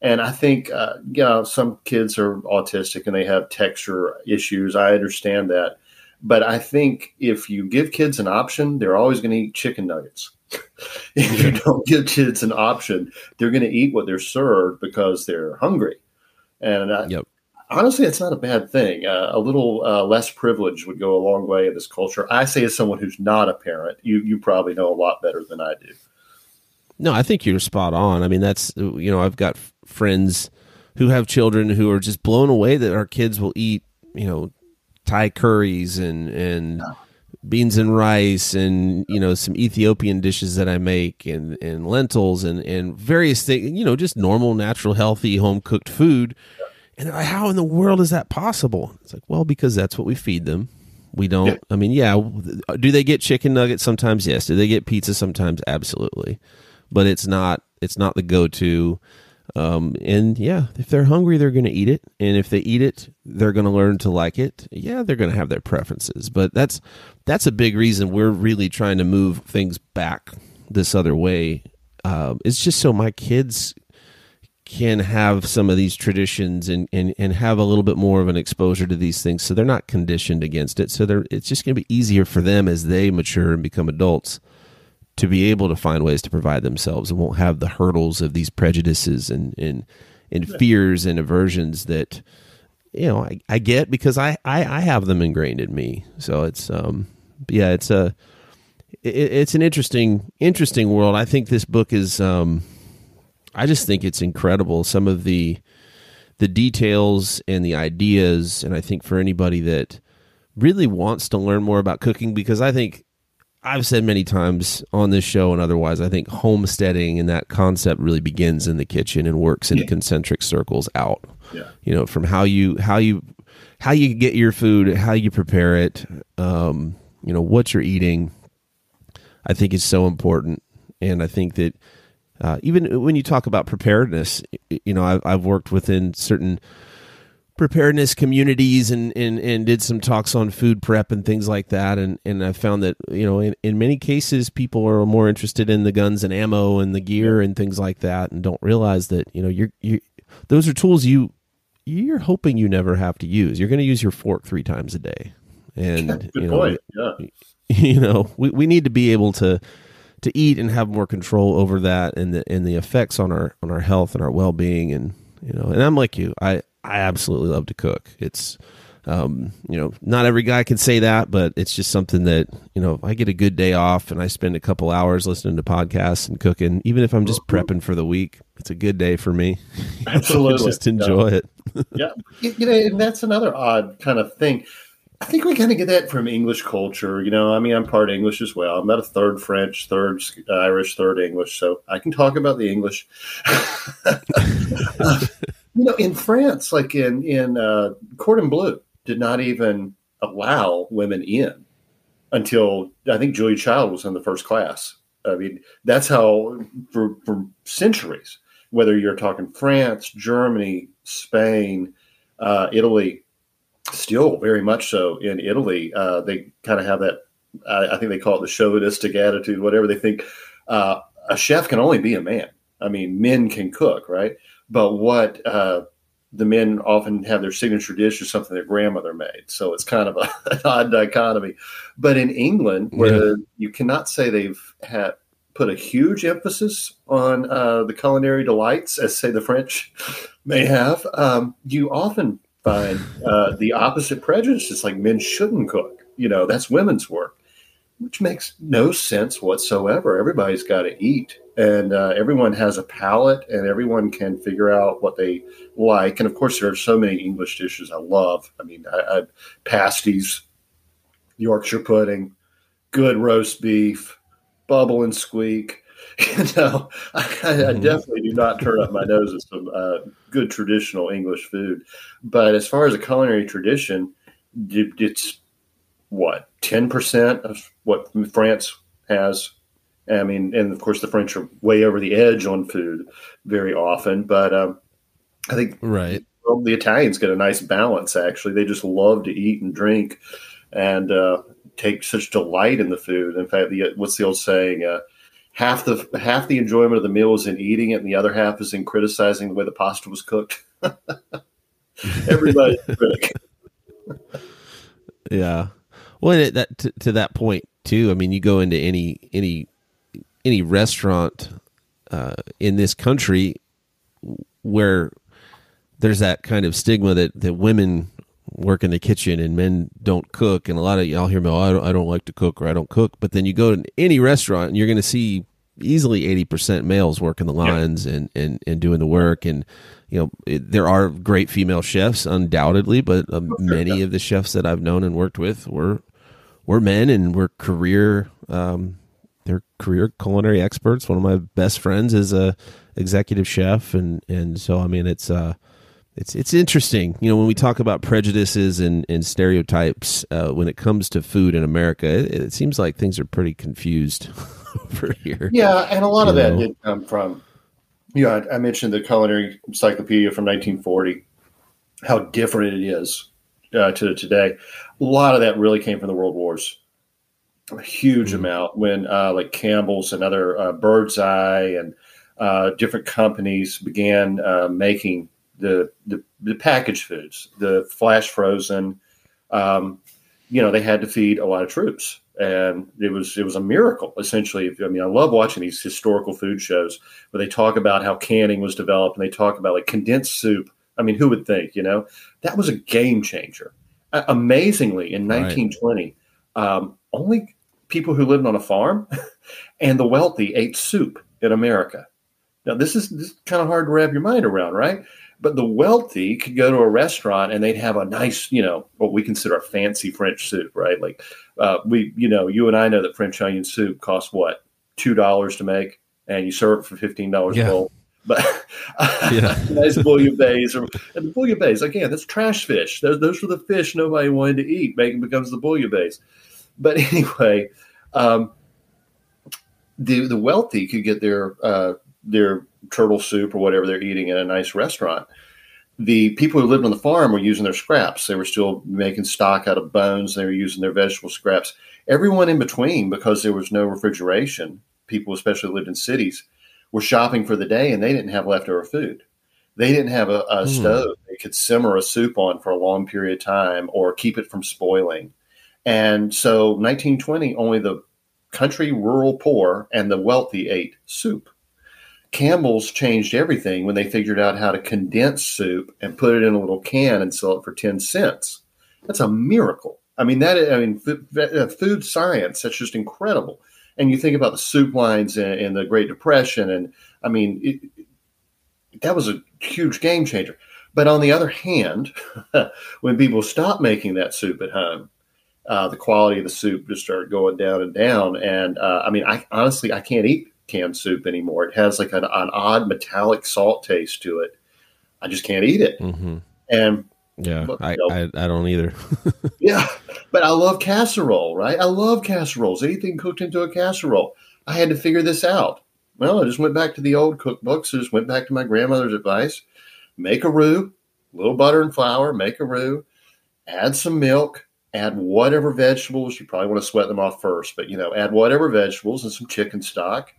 And I think, uh, you know, some kids are autistic and they have texture issues. I understand that. But I think if you give kids an option, they're always going to eat chicken nuggets. if you don't give kids an option, they're going to eat what they're served because they're hungry. And I, yep honestly, it's not a bad thing. Uh, a little uh, less privilege would go a long way in this culture. I say, as someone who's not a parent, you you probably know a lot better than I do. No, I think you're spot on. I mean, that's you know, I've got friends who have children who are just blown away that our kids will eat, you know, Thai curries and and beans and rice and you know some Ethiopian dishes that I make and and lentils and and various things, you know, just normal, natural, healthy, home cooked food and like, how in the world is that possible? It's like, well, because that's what we feed them. We don't. Yeah. I mean, yeah. Uh, do they get chicken nuggets sometimes? Yes. Do they get pizza sometimes? Absolutely. But it's not. It's not the go-to. Um, and yeah, if they're hungry, they're going to eat it. And if they eat it, they're going to learn to like it. Yeah, they're going to have their preferences. But that's that's a big reason we're really trying to move things back this other way. Uh, it's just so my kids can have some of these traditions and, and, and have a little bit more of an exposure to these things so they're not conditioned against it so they're it's just going to be easier for them as they mature and become adults to be able to find ways to provide themselves and won't have the hurdles of these prejudices and and, and fears and aversions that you know I, I get because I, I I have them ingrained in me. So it's um yeah it's a it, it's an interesting interesting world. I think this book is um I just think it's incredible. Some of the the details and the ideas and I think for anybody that really wants to learn more about cooking because I think I've said many times on this show and otherwise I think homesteading and that concept really begins in the kitchen and works in yeah. concentric circles out. Yeah. You know, from how you how you how you get your food, how you prepare it, um, you know, what you're eating, I think is so important. And I think that uh, even when you talk about preparedness, you know, I've, I've worked within certain preparedness communities and, and, and did some talks on food prep and things like that. And, and I found that, you know, in, in many cases, people are more interested in the guns and ammo and the gear and things like that and don't realize that, you know, you're, you those are tools you, you're hoping you never have to use. You're going to use your fork three times a day. And, you know, yeah. you know, we, we need to be able to, to eat and have more control over that and the and the effects on our on our health and our well being and you know and I'm like you I I absolutely love to cook it's um, you know not every guy can say that but it's just something that you know if I get a good day off and I spend a couple hours listening to podcasts and cooking even if I'm just prepping for the week it's a good day for me absolutely just enjoy yeah. it yeah you know and that's another odd kind of thing I think we kind of get that from English culture. You know, I mean, I'm part English as well. I'm about a third French, third Irish, third English, so I can talk about the English. you know, in France, like in in uh, Cordon Bleu, did not even allow women in until I think Julia Child was in the first class. I mean, that's how for for centuries. Whether you're talking France, Germany, Spain, uh, Italy, still very much so in Italy. Uh, they kind of have that. I, I, think they call it the chauvinistic attitude. Whatever they think, uh, a chef can only be a man. I mean, men can cook, right? But what uh, the men often have their signature dish is something their grandmother made. So it's kind of a, an odd dichotomy. But in England, where yeah. you cannot say they've had put a huge emphasis on uh, the culinary delights, as say the French may have, um, you often find uh, the opposite prejudice. It's like men shouldn't cook. You know, that's women's work, which makes no sense whatsoever. Everybody's got to eat, and uh, everyone has a palate, and everyone can figure out what they like. And of course, there are so many English dishes I love. I mean, I, I, pasties, Yorkshire pudding, good roast beef, bubble and squeak. You know, I, I mm-hmm. definitely do not turn up my nose at some uh, good traditional English food. But as far as a culinary tradition, it's what ten percent of what France has. I mean, and of course, the French are way over the edge on food very often. But um, I think right. Well, the Italians get a nice balance. Actually, they just love to eat and drink, and uh, take such delight in the food. In fact, the, what's the old saying? Uh, half the half the enjoyment of the meal is in eating it, and the other half is in criticizing the way the pasta was cooked. Everybody's critic. yeah. Well, that to, to, that point too. I mean, you go into any any any restaurant uh, in this country where there's that kind of stigma that that women work in the kitchen and men don't cook, and a lot of y'all hear me, oh, I don't, I don't like to cook or I don't cook. But then you go to any restaurant and you're going to see easily 80% males working the lines yeah. and, and, and doing the work. And, you know, it, there are great female chefs, undoubtedly, but um, many of the chefs that I've known and worked with were were men and were career um, they're career culinary experts. One of my best friends is a executive chef, and and so I mean it's uh it's it's interesting. You know, when we talk about prejudices and, and stereotypes uh, when it comes to food in America, it, it seems like things are pretty confused over here. Yeah, and a lot of know? that did come from. You know, I, I mentioned the culinary encyclopedia from 1940, how different it is uh, to today. A lot of that really came from the World Wars. A huge mm-hmm. amount when uh, like Campbell's and other uh, Birds Eye and uh, different companies began uh, making the, the, the packaged foods, the flash frozen. Um, you know, they had to feed a lot of troops, and it was it was a miracle essentially. I mean, I love watching these historical food shows where they talk about how canning was developed, and they talk about like condensed soup. I mean, who would think? You know, that was a game changer. Uh, amazingly, in 1920, right. um, only people who lived on a farm and the wealthy ate soup in America. Now, this is, this is kind of hard to wrap your mind around, right? But the wealthy could go to a restaurant and they'd have a nice, you know, what we consider a fancy French soup, right? Like uh, we, you know, you and I know that French onion soup costs what two dollars to make, and you serve it for fifteen dollars yeah. a bowl. But yeah. nice bouillabaisse, or and the bouillabaisse again, that's trash fish. Those, those were the fish nobody wanted to eat. Making becomes the bouillabaisse. But anyway, um, the the wealthy could get their uh, their turtle soup or whatever they're eating at a nice restaurant. The people who lived on the farm were using their scraps. They were still making stock out of bones. They were using their vegetable scraps. Everyone in between, because there was no refrigeration, people especially lived in cities, were shopping for the day and they didn't have leftover food. They didn't have a, a mm. stove they could simmer a soup on for a long period of time or keep it from spoiling. And so 1920, only the country rural poor and the wealthy ate soup. Campbell's changed everything when they figured out how to condense soup and put it in a little can and sell it for 10 cents. That's a miracle. I mean, that, I mean, uh, food science, that's just incredible. And you think about the soup lines in, in the Great Depression, and I mean, it, that was a huge game changer. But on the other hand, when people stopped making that soup at home, uh, the quality of the soup just started going down and down. And uh, I mean, I honestly, I can't eat canned soup anymore. It has like an, an odd metallic salt taste to it. I just can't eat it. Mm-hmm. And yeah, I, know, I, I don't either. yeah, but I love casserole, right? I love casseroles. Anything cooked into a casserole. I had to figure this out. Well, I just went back to the old cookbooks. I just went back to my grandmother's advice: make a roux, a little butter and flour, make a roux, add some milk, add whatever vegetables. You probably want to sweat them off first, but you know, add whatever vegetables and some chicken stock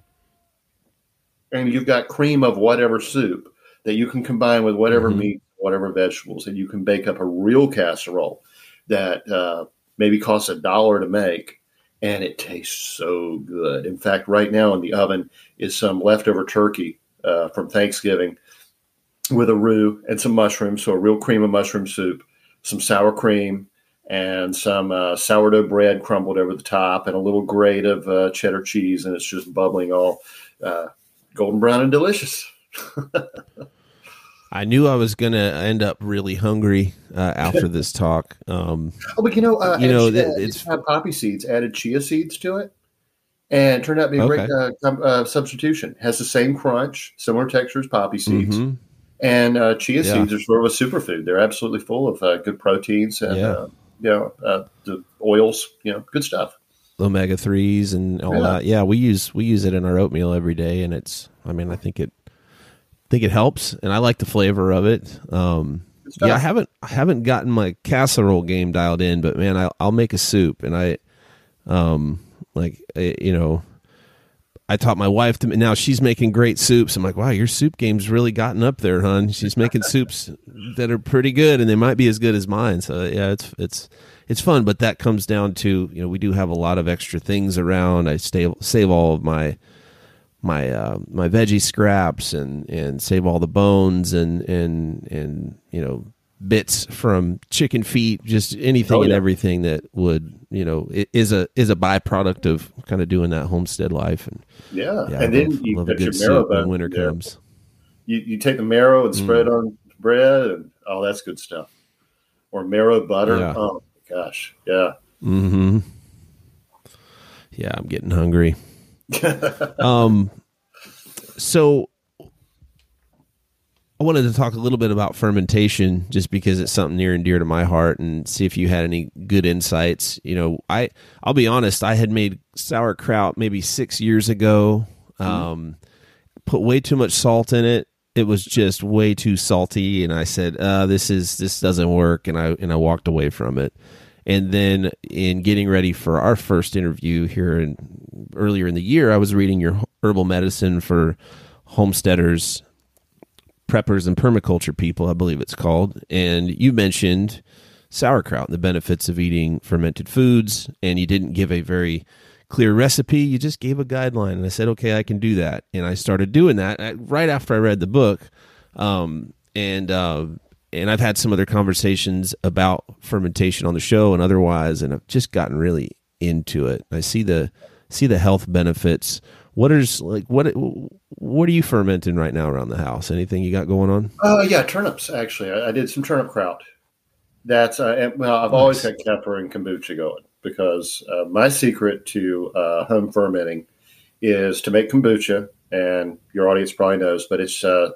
and you've got cream of whatever soup that you can combine with whatever mm-hmm. meat, whatever vegetables, and you can bake up a real casserole that uh, maybe costs a dollar to make, and it tastes so good. In fact, right now in the oven is some leftover turkey uh, from Thanksgiving with a roux and some mushrooms, so a real cream of mushroom soup, some sour cream, and some uh, sourdough bread crumbled over the top, and a little grate of uh, cheddar cheese, and it's just bubbling all uh, golden brown and delicious. I knew I was going to end up really hungry uh, after this talk. Um, oh, but you know, uh, you know, uh, it's had poppy seeds, added chia seeds to it, and turned out to be a Okay. great uh, uh, substitution. Has the same crunch, similar texture as poppy seeds, mhm. and uh, chia Yeah. seeds are sort of a superfood. They're absolutely full of uh, good proteins and Yeah. uh, you know uh, the oils. You know, good stuff. omega threes and all Yeah. that. Yeah, we use we use it in our oatmeal every day, and it's. I mean, I think it think it helps, and I like the flavor of it. Um, yeah, I haven't I haven't gotten my casserole game dialed in, but man, I, I'll make a soup, and I, um, like I, you know. I taught my wife to now she's making great soups. I'm like, wow, your soup game's really gotten up there, hon. She's making soups that are pretty good, and they might be as good as mine. So yeah, it's it's it's fun, but that comes down to you know we do have a lot of extra things around. I stay, save all of my my uh, my veggie scraps and and save all the bones and and and you know bits from chicken feet, just anything Oh, and everything that would you know is a is a byproduct of kind of doing that homestead life. And Yeah, yeah, I and then love, you love a got your marrow when winter there. comes. You, you take the marrow and spread Mm. on bread, and oh, that's good stuff. Or marrow butter. Yeah. Oh gosh, yeah. hmm Yeah, I'm getting hungry. um, so I wanted to talk a little bit about fermentation, just because it's something near and dear to my heart, and see if you had any good insights. You know, I I'll be honest, I had made sauerkraut maybe six years ago. Um, put way too much salt in it. It was just way too salty, and I said, uh, "This is this doesn't work," and I and I walked away from it. And then in getting ready for our first interview here in earlier in the year, I was reading your herbal medicine for homesteaders, preppers, and permaculture people, I believe it's called. And you mentioned sauerkraut and the benefits of eating fermented foods, and you didn't give a very clear recipe. You just gave a guideline, and I said, "Okay, I can do that." And I started doing that uh, right after I read the book, um, and uh, and I've had some other conversations about fermentation on the show and otherwise, and I've just gotten really into it. I see the see the health benefits. What is like what what are you fermenting right now around the house? Anything you got going on? Uh, yeah, turnips. Actually, I, I did some turnip kraut. That's uh, well, I've always had kefir and kombucha going because uh, my secret to uh, home fermenting is to make kombucha, and your audience probably knows, but it's uh,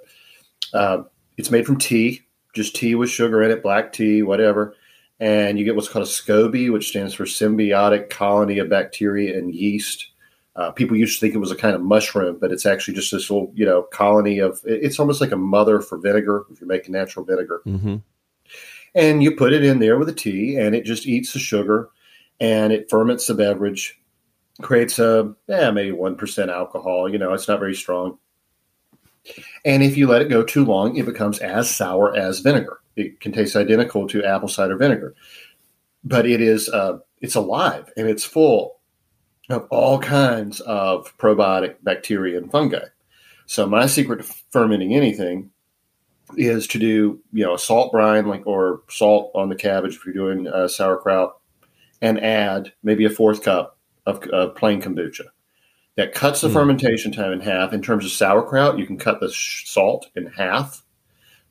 uh, it's made from tea, just tea with sugar in it, black tea, whatever, and you get what's called a SCOBY, which stands for symbiotic colony of bacteria and yeast. Uh, people used to think it was a kind of mushroom, but it's actually just this little, you know, colony of. It's almost like a mother for vinegar if you're making natural vinegar Mm-hmm. and you put it in there with a tea and it just eats the sugar and it ferments the beverage creates a yeah maybe 1% alcohol you know it's not very strong and if you let it go too long it becomes as sour as vinegar. It can taste identical to apple cider vinegar. But it is uh, it's alive and it's full of all kinds of probiotic bacteria and fungi. So my secret to fermenting anything is to do you know a salt brine like or salt on the cabbage if you're doing uh, sauerkraut and add maybe a fourth cup of uh, plain kombucha that cuts the Hmm. fermentation time in half in terms of sauerkraut you can cut the sh- salt in half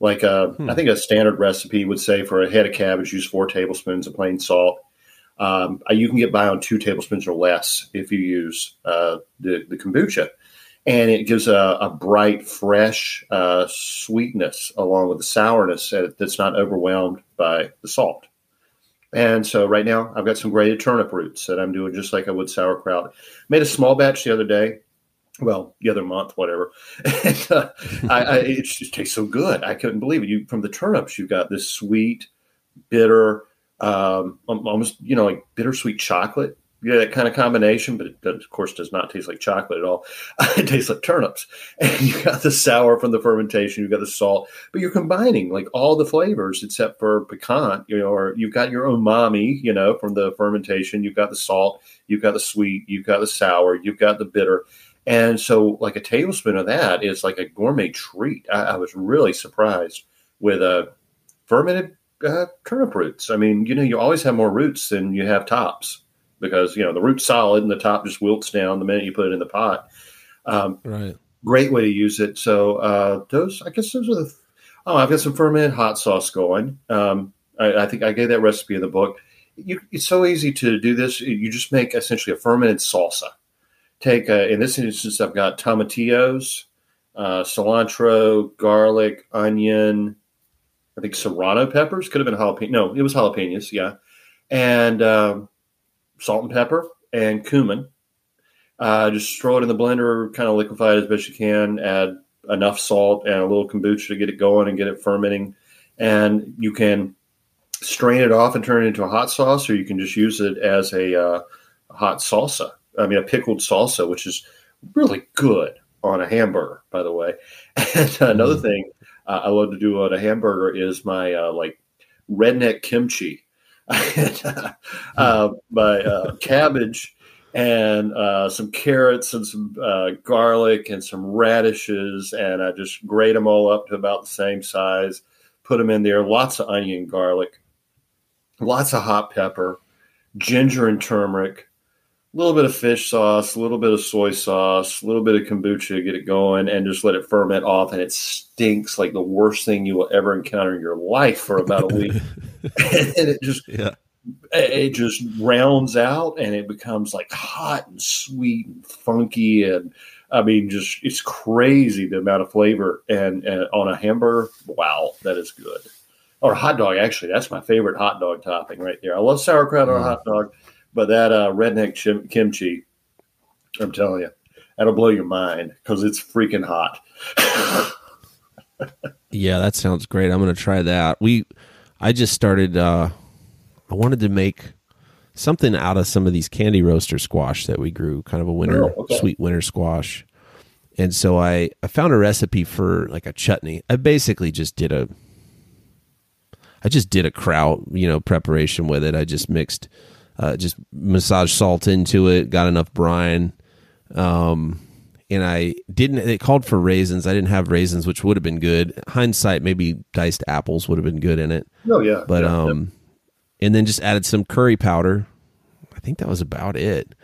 like uh, Hmm. i think a standard recipe would say for a head of cabbage use four tablespoons of plain salt um, uh, you can get by on two tablespoons or less if you use uh, the, the kombucha and it gives a, a bright, fresh uh, sweetness along with the sourness that's not overwhelmed by the salt. And so right now I've got some grated turnip roots that I'm doing just like I would sauerkraut. Made a small batch the other day, well, the other month, whatever. and, uh, I, I, it just tastes so good. I couldn't believe it. You from the turnips, you've got this sweet, bitter, um, almost you know like bittersweet chocolate. Yeah, that kind of combination, but it does, of course does not taste like chocolate at all. it tastes like turnips. And you got the sour from the fermentation, you got the salt, but you're combining like all the flavors except for pecan, you know, or you've got your umami, you know, from the fermentation. You've got the salt, you've got the sweet, you've got the sour, you've got the bitter. And so, like a tablespoon of that is like a gourmet treat. I, I was really surprised with a fermented uh, turnip roots. I mean, you know, you always have more roots than you have tops because you know the root's solid and the top just wilts down the minute you put it in the pot. Um, Right. great way to use it. So uh, those, I guess, those are the. oh, I've got some fermented hot sauce going. Um, I, I, think I gave that recipe in the book. You, it's so easy to do this. You just make essentially a fermented salsa. Take a, in this instance, I've got tomatillos, uh, cilantro, garlic, onion. I think serrano peppers could have been jalapeno. No, it was jalapenos. Yeah, and um, salt and pepper and cumin. Uh, just throw it in the blender, kind of liquefy it as best you can. Add enough salt and a little kombucha to get it going and get it fermenting. And you can strain it off and turn it into a hot sauce, or you can just use it as a uh, hot salsa. I mean, a pickled salsa, which is really good on a hamburger, by the way. And another mm. thing uh, I love to do on a hamburger is my uh, like redneck kimchi. uh, my uh, cabbage and uh, some carrots and some uh, garlic and some radishes, and I just grate them all up to about the same size. Put them in there. Lots of onion, garlic, lots of hot pepper, ginger and turmeric, a little bit of fish sauce, a little bit of soy sauce, a little bit of kombucha, get it going, and just let it ferment off. And it stinks like the worst thing you will ever encounter in your life for about a week. and it just yeah it just rounds out and it becomes like hot and sweet and funky and I mean just it's crazy the amount of flavor and, and on a hamburger wow that is good or hot dog actually that's my favorite hot dog topping right there I love sauerkraut on a mm. hot dog but that uh, redneck chim- kimchi I'm telling you that'll blow your mind because it's freaking hot yeah that sounds great I'm gonna try that we I just started uh I wanted to make something out of some of these candy roaster squash that we grew, kind of a winter oh, okay. sweet winter squash. And so I, I found a recipe for like a chutney. I basically just did a I just did a kraut, you know, preparation with it. I just mixed uh, just massage salt into it, got enough brine. Um, and I didn't. It called for raisins. I didn't have raisins, which would have been good. Hindsight, maybe diced apples would have been good in it. Oh yeah, but yeah, um, and then just added some curry powder. I think that was about it.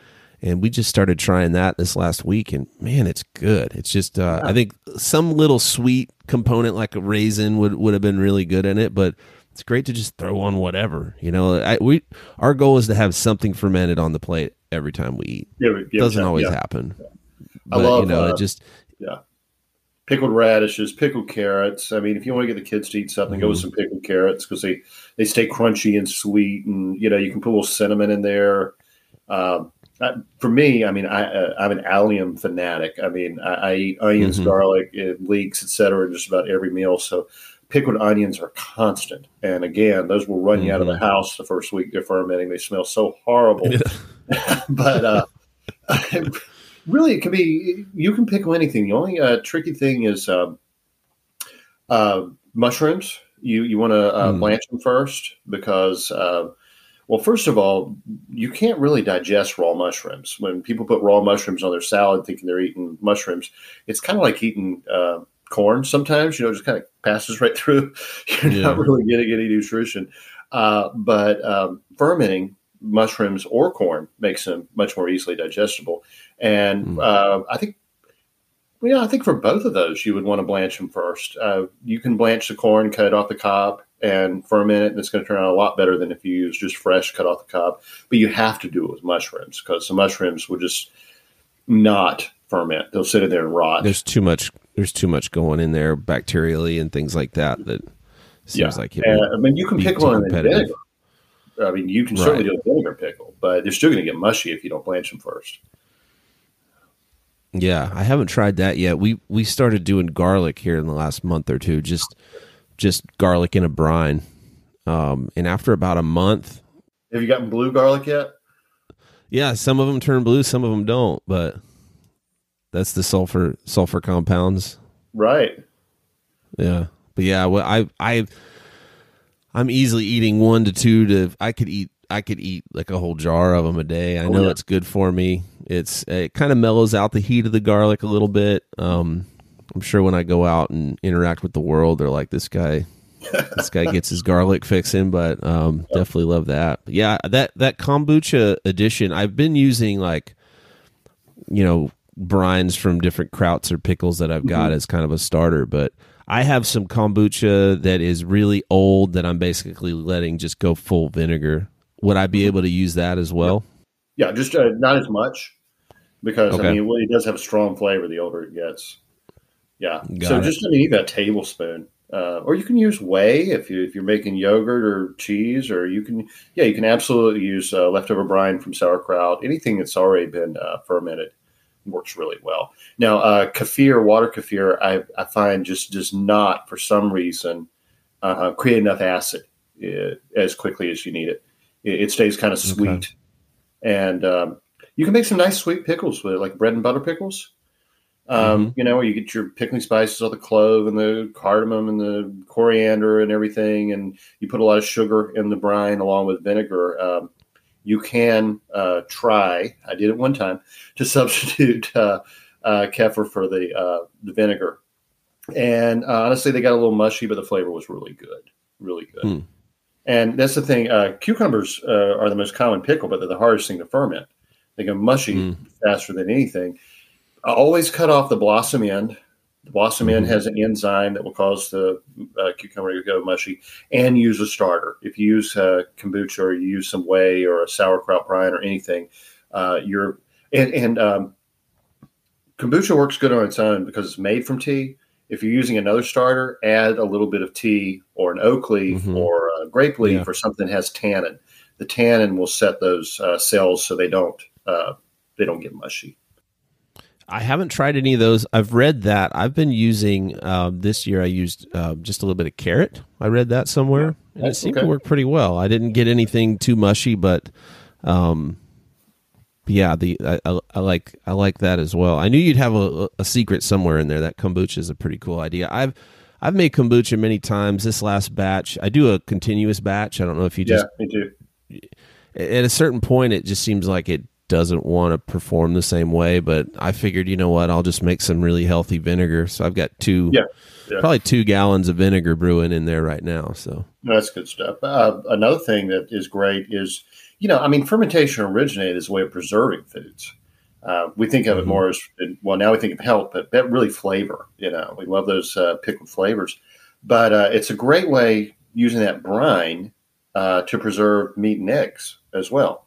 And we just started trying that this last week, and man, it's good. It's just uh, I think some little sweet component like a raisin would would have been really good in it, but it's great to just throw on whatever. You know, I, we our goal is to have something fermented on the plate every time we eat. Yeah, yeah doesn't always yeah. happen. But, I love, you know, uh, it just yeah pickled radishes, pickled carrots. I mean, if you want to get the kids to eat something, mm-hmm. go with mm-hmm. some pickled carrots because they they stay crunchy and sweet, and you know you can put a little cinnamon in there. Um, I, for me, I mean, I, uh, I'm an allium fanatic. I mean, I, I eat onions, mm-hmm. garlic, leeks, etc. just about every meal. So pickled onions are constant. And again, those will run mm-hmm. you out of the mm-hmm. house the first week they're fermenting. They smell so horrible. Yeah. but uh, really, it can be. You can pickle anything. The only uh, tricky thing is uh, uh, mushrooms. You you want to uh, mm. blanch them first because, uh, well, first of all, you can't really digest raw mushrooms. When people put raw mushrooms on their salad, thinking they're eating mushrooms, it's kind of like eating uh, corn. Sometimes you know, just kind of passes right through. You're yeah. not really getting any nutrition. but um, fermenting mushrooms or corn makes them much more easily digestible. And mm. uh, I think, well, yeah, I think for both of those, you would want to blanch them first. Uh, you can blanch the corn, cut it off the cob, and ferment it, and it's going to turn out a lot better than if you use just fresh, cut off the cob. But you have to do it with mushrooms because the mushrooms will just not ferment; they'll sit in there and rot. There's too much. There's too much going in there, bacterially and things like that. That seems yeah. like it. I mean, you can pickle in vinegar. I mean, you can certainly right. do a vinegar pickle, but they're still going to get mushy if you don't blanch them first. Yeah, I haven't tried that yet. We we started doing garlic here in the last month or two, just just garlic in a brine. Um, and after about a month, have you gotten blue garlic yet? Yeah, some of them turn blue, some of them don't, but that's the sulfur sulfur compounds. Right. Yeah. But yeah, well, I I I'm easily eating one to two to I could eat I could eat like a whole jar of them a day. I oh, know yeah. it's good for me. It's it kind of mellows out the heat of the garlic a little bit. Um, I'm sure when I go out and interact with the world, they're like, "This guy, this guy gets his garlic fixing." But um, yeah. definitely love that. But yeah, that that kombucha edition, I've been using like, you know, brines from different krauts or pickles that I've got mm-hmm. as kind of a starter. But I have some kombucha that is really old that I'm basically letting just go full vinegar. Would I be able to use that as well? Yeah, just uh, not as much because Okay. I mean, it does have a strong flavor the older it gets. Yeah, Got so it. just I mean, a tablespoon, uh, or you can use whey if you if you're making yogurt or cheese, or you can yeah, you can absolutely use uh, leftover brine from sauerkraut. Anything that's already been uh, fermented works really well. Now, uh, kefir, water kefir, I, I find just does not for some reason uh, create enough acid uh, as quickly as you need it. It, it stays kind of sweet, and um, you can make some nice sweet pickles with it, like bread and butter pickles. Um, You know, where you get your pickling spices, all the clove and the cardamom and the coriander and everything, and you put a lot of sugar in the brine along with vinegar. Um, you can uh, try. I did it one time to substitute uh, uh, kefir for the uh, the vinegar, and uh, honestly, they got a little mushy, but the flavor was really good, really good. Hmm. And that's the thing. Uh, cucumbers uh, are the most common pickle, but they're the hardest thing to ferment. They go mushy Hmm. faster than anything. I always cut off the blossom end. The end Mhm. has an enzyme that will cause the uh, cucumber to go mushy, and use a starter. If you use uh, kombucha or you use some whey or a sauerkraut brine or anything, uh, you're and, and um, kombucha works good on its own because it's made from tea. If you're using another starter, add a little bit of tea or an oak leaf Mhm. or a grape leaf Yeah. or something that has tannin. The tannin will set those uh, cells so they don't uh, they don't get mushy. I haven't tried any of those. I've read that. I've been using um, this year. I used uh, just a little bit of carrot. I read that somewhere, and it seemed to work pretty well. I didn't get anything too mushy, but um, yeah, the I, I, I like I like that as well. I knew you'd have a, a secret somewhere in there. That kombucha is a pretty cool idea. I've I've made kombucha many times. This last batch, I do a continuous batch. I don't know if you just yeah, me too. at a certain point it just seems like it doesn't want to perform the same way but i figured you know what i'll just make some really healthy vinegar so i've got two Yeah, yeah. probably two gallons of vinegar brewing in there right now so that's good stuff. Uh, another thing that is great is, you know, I mean, fermentation originated as a way of preserving foods. Uh, we think of it Mhm. more as, well, now we think of health, but that really flavor, you know, we love those uh, pickled flavors. But uh, it's a great way using that brine uh, to preserve meat and eggs as well.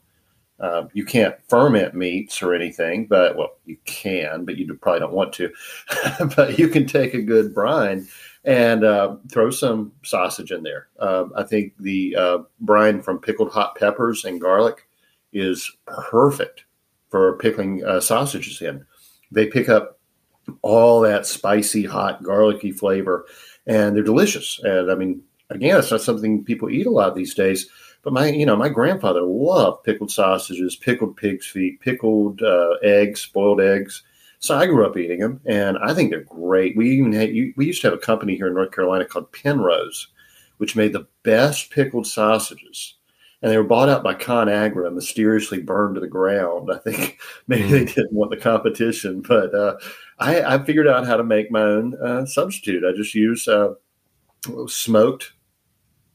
Uh, you can't ferment meats or anything, but well, you can, but you probably don't want to. but you can take a good brine and uh, throw some sausage in there. Um, I think the uh, brine from pickled hot peppers and garlic is perfect for pickling uh, sausages in. They pick up all that spicy, hot, garlicky flavor, and they're delicious. And I mean, again, it's not something people eat a lot these days. But my, you know, my grandfather loved pickled sausages, pickled pig's feet, pickled uh, eggs, boiled eggs. So I grew up eating them, and I think they're great. We even had we used to have a company here in North Carolina called Penrose, which made the best pickled sausages. And they were bought out by ConAgra and mysteriously burned to the ground. I think maybe they didn't want the competition, but uh, I, I figured out how to make my own uh, substitute. I just use uh, smoked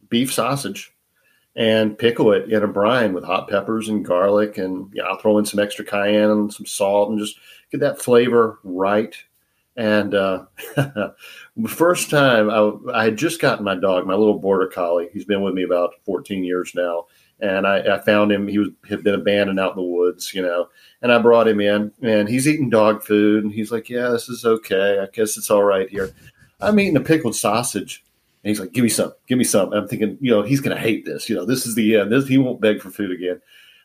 beef sausage and pickle it in a brine with hot peppers and garlic, and I'll throw in some extra cayenne and some salt, and just get that flavor right. And uh, the first time I, I had just gotten my dog, my little border collie. He's been with me about 14 years now. And I, I found him. He was had been abandoned out in the woods, you know. And I brought him in, and he's eating dog food. And he's like, "Yeah, this is okay. I guess it's all right here." I'm eating a pickled sausage, and he's like, "Give me some, give me some." And I'm thinking, you know, he's going to hate this. You know, this is the end. This he won't beg for food again.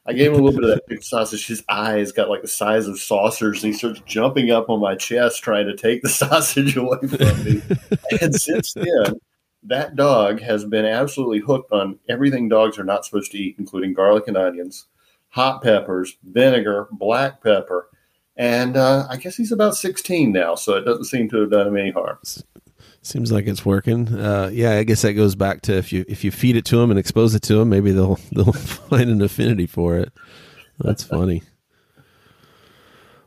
I gave him a little bit of that pickled sausage. His eyes got like the size of saucers, and he starts jumping up on my chest trying to take the sausage away from me. and since then, that dog has been absolutely hooked on everything dogs are not supposed to eat, including garlic and onions, hot peppers, vinegar, black pepper. And uh, I guess he's about 16 now, so it doesn't seem to have done him any harm. Seems like it's working. Uh, yeah i guess that goes back to if you if you feed it to them and expose it to them maybe they'll they'll find an affinity for it. That's funny.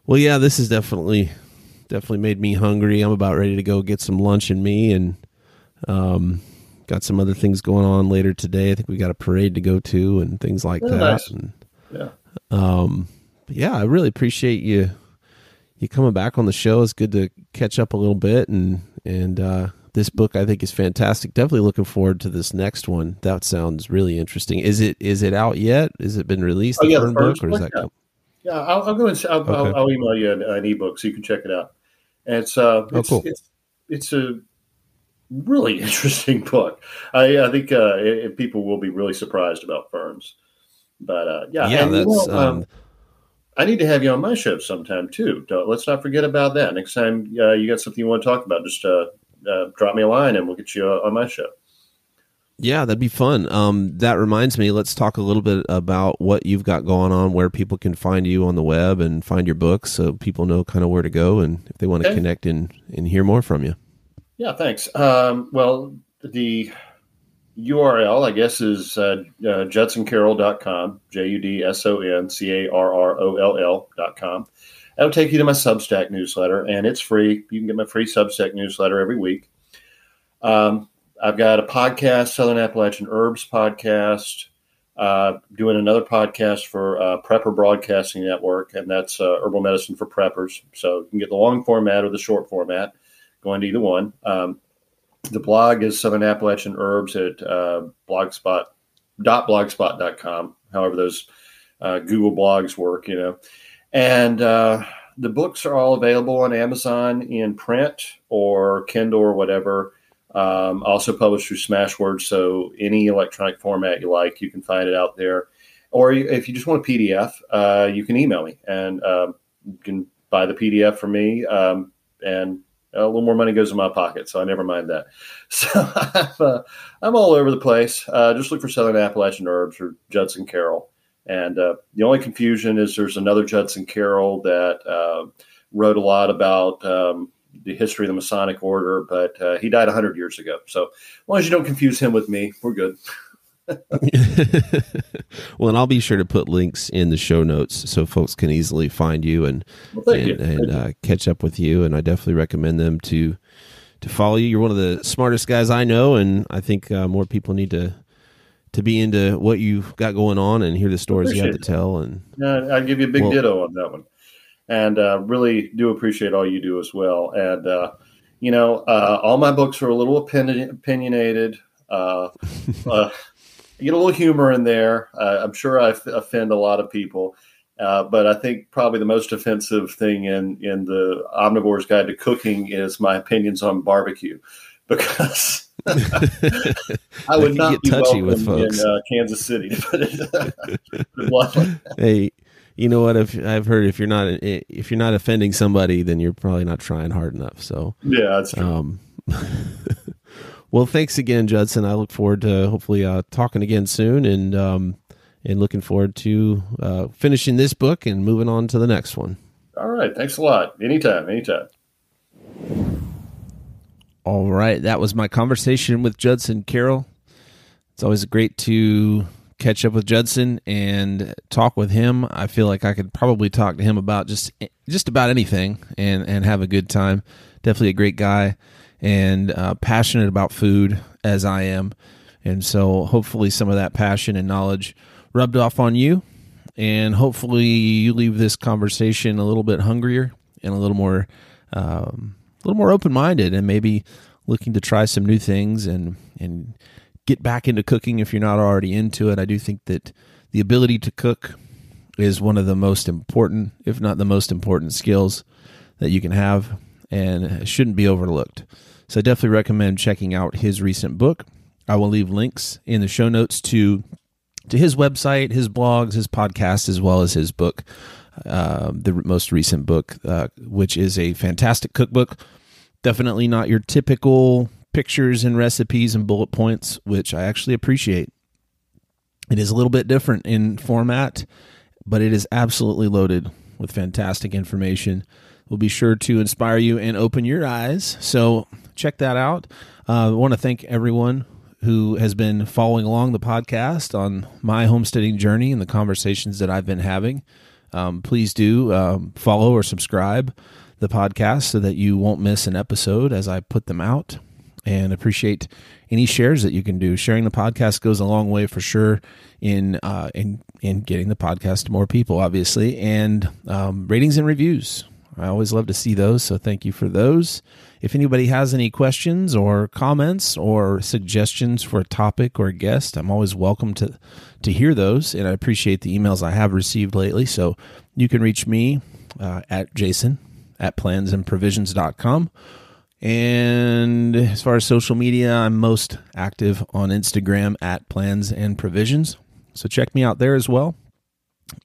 Well yeah this has definitely definitely made me hungry. I'm about ready to go get some lunch in me and um got some other things going on later today. I think we got a parade to go to and things like that nice. and Yeah. um but yeah i really appreciate you you coming back on the show. It's good to catch up a little bit and and uh this book I think is fantastic. Definitely looking forward to this next one. That sounds really interesting. Is it is it out yet? Has it been released? Oh, yeah, the book, or is that yeah. come? Yeah, I'll, I'll go and I'll, Okay. I'll, I'll email you an, an ebook so you can check it out. And it's uh, Oh, it's, cool. it's it's a really interesting book. I, I think uh, it, people will be really surprised about firms. But uh, yeah, Yeah, and, you that's know, um, I need to have you on my show sometime too. Don't, let's not forget about that. Next time uh, you got something you want to talk about, just uh, uh, drop me a line and we'll get you uh, on my show. Yeah, that'd be fun. Um, that reminds me, let's talk a little bit about what you've got going on, where people can find you on the web and find your books so people know kind of where to go and if they want to Okay. connect and, and hear more from you. Yeah, thanks. Um, well, the URL, I guess, is uh, uh, judsoncarroll.com, J U D S O N C A R R O L L.com. That'll take you to my Substack newsletter, and it's free. You can get my free Substack newsletter every week. Um, I've got a podcast, Southern Appalachian Herbs podcast, uh, doing another podcast for uh, Prepper Broadcasting Network, and that's uh, Herbal Medicine for Preppers. So you can get the long format or the short format, going to either one. Um, the blog is Southern Appalachian Herbs at uh, blogspot blogspot.com. However, those uh, Google blogs work, you know. And uh, the books are all available on Amazon in print or Kindle or whatever. Um, also published through Smashwords, so any electronic format you like, you can find it out there. Or if you just want a PDF, uh, you can email me, and um, you can buy the PDF from me. Um, and a little more money goes in my pocket, so I never mind that. So I'm, uh, I'm all over the place. Uh, just look for Southern Appalachian Herbs or Judson Carroll. And uh, the only confusion is there's another Judson Carroll that uh, wrote a lot about um, the history of the Masonic Order, but uh, he died 100 years ago. So as long as you don't confuse him with me, we're good. well, and I'll be sure to put links in the show notes so folks can easily find you and Well, and, you. and uh, catch up with you. And I definitely recommend them to to follow you. You're one of the smartest guys I know, and I think uh, more people need to to be into what you've got going on and hear the stories you have to tell. And Yeah, I'll give you a big Well- ditto on that one. And uh, really do appreciate all you do as well. And, uh, you know, uh, all my books are a little opinion- opinionated. Uh, uh, you get a little humor in there. Uh, I'm sure I f- offend a lot of people. Uh, but I think probably the most offensive thing in, in the Omnivore's Guide to Cooking is my opinions on barbecue. Because I would not be touchy welcome with folks. in uh, Kansas City, to put it, put it bluntly. hey, you know what? If I've heard if you're not if you're not offending somebody, then you're probably not trying hard enough. So. Yeah, that's true. Um, well, thanks again, Judson. I look forward to hopefully uh, talking again soon, and um, and looking forward to uh, finishing this book and moving on to the next one. All right. Thanks a lot. Anytime. Anytime. All right, that was my conversation with Judson Carroll. It's always great to catch up with Judson and talk with him. I feel like I could probably talk to him about just just about anything and and have a good time. Definitely a great guy and uh, passionate about food as I am, and so hopefully some of that passion and knowledge rubbed off on you, and hopefully you leave this conversation a little bit hungrier and a little more. Um, a little more open minded and maybe looking to try some new things and and get back into cooking if you're not already into it. I do think that the ability to cook is one of the most important, if not the most important skills that you can have and shouldn't be overlooked. So I definitely recommend checking out his recent book. I will leave links in the show notes to to his website, his blogs, his podcast, as well as his book, uh, the most recent book, uh, which is a fantastic cookbook. Definitely not your typical pictures and recipes and bullet points, which I actually appreciate. It is a little bit different in format, but it is absolutely loaded with fantastic information. Will be sure to inspire you and open your eyes. So check that out. Uh, I want to thank everyone who has been following along the podcast on my homesteading journey and the conversations that I've been having. Um, please do um, follow or subscribe the podcast so that you won't miss an episode as I put them out. And appreciate any shares that you can do. Sharing the podcast goes a long way for sure in uh, in in getting the podcast to more people, obviously, and um, ratings and reviews. I always love to see those, so thank you for those. If anybody has any questions or comments or suggestions for a topic or a guest, I'm always welcome to to hear those, and I appreciate the emails I have received lately. So you can reach me uh, at Jason at plansandprovisions.com. And as far as social media, I'm most active on Instagram at plans and provisions. So check me out there as well.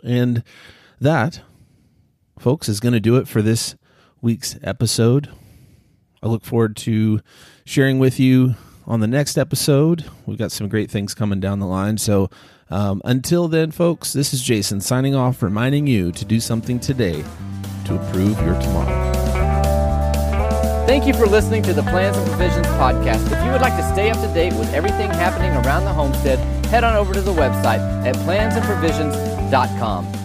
And that folks, is going to do it for this week's episode. I look forward to sharing with you on the next episode. We've got some great things coming down the line. So um, until then, folks, this is Jason signing off, reminding you to do something today to improve your tomorrow. Thank you for listening to the Plans and Provisions podcast. If you would like to stay up to date with everything happening around the homestead, head on over to the website at plansandprovisions.com.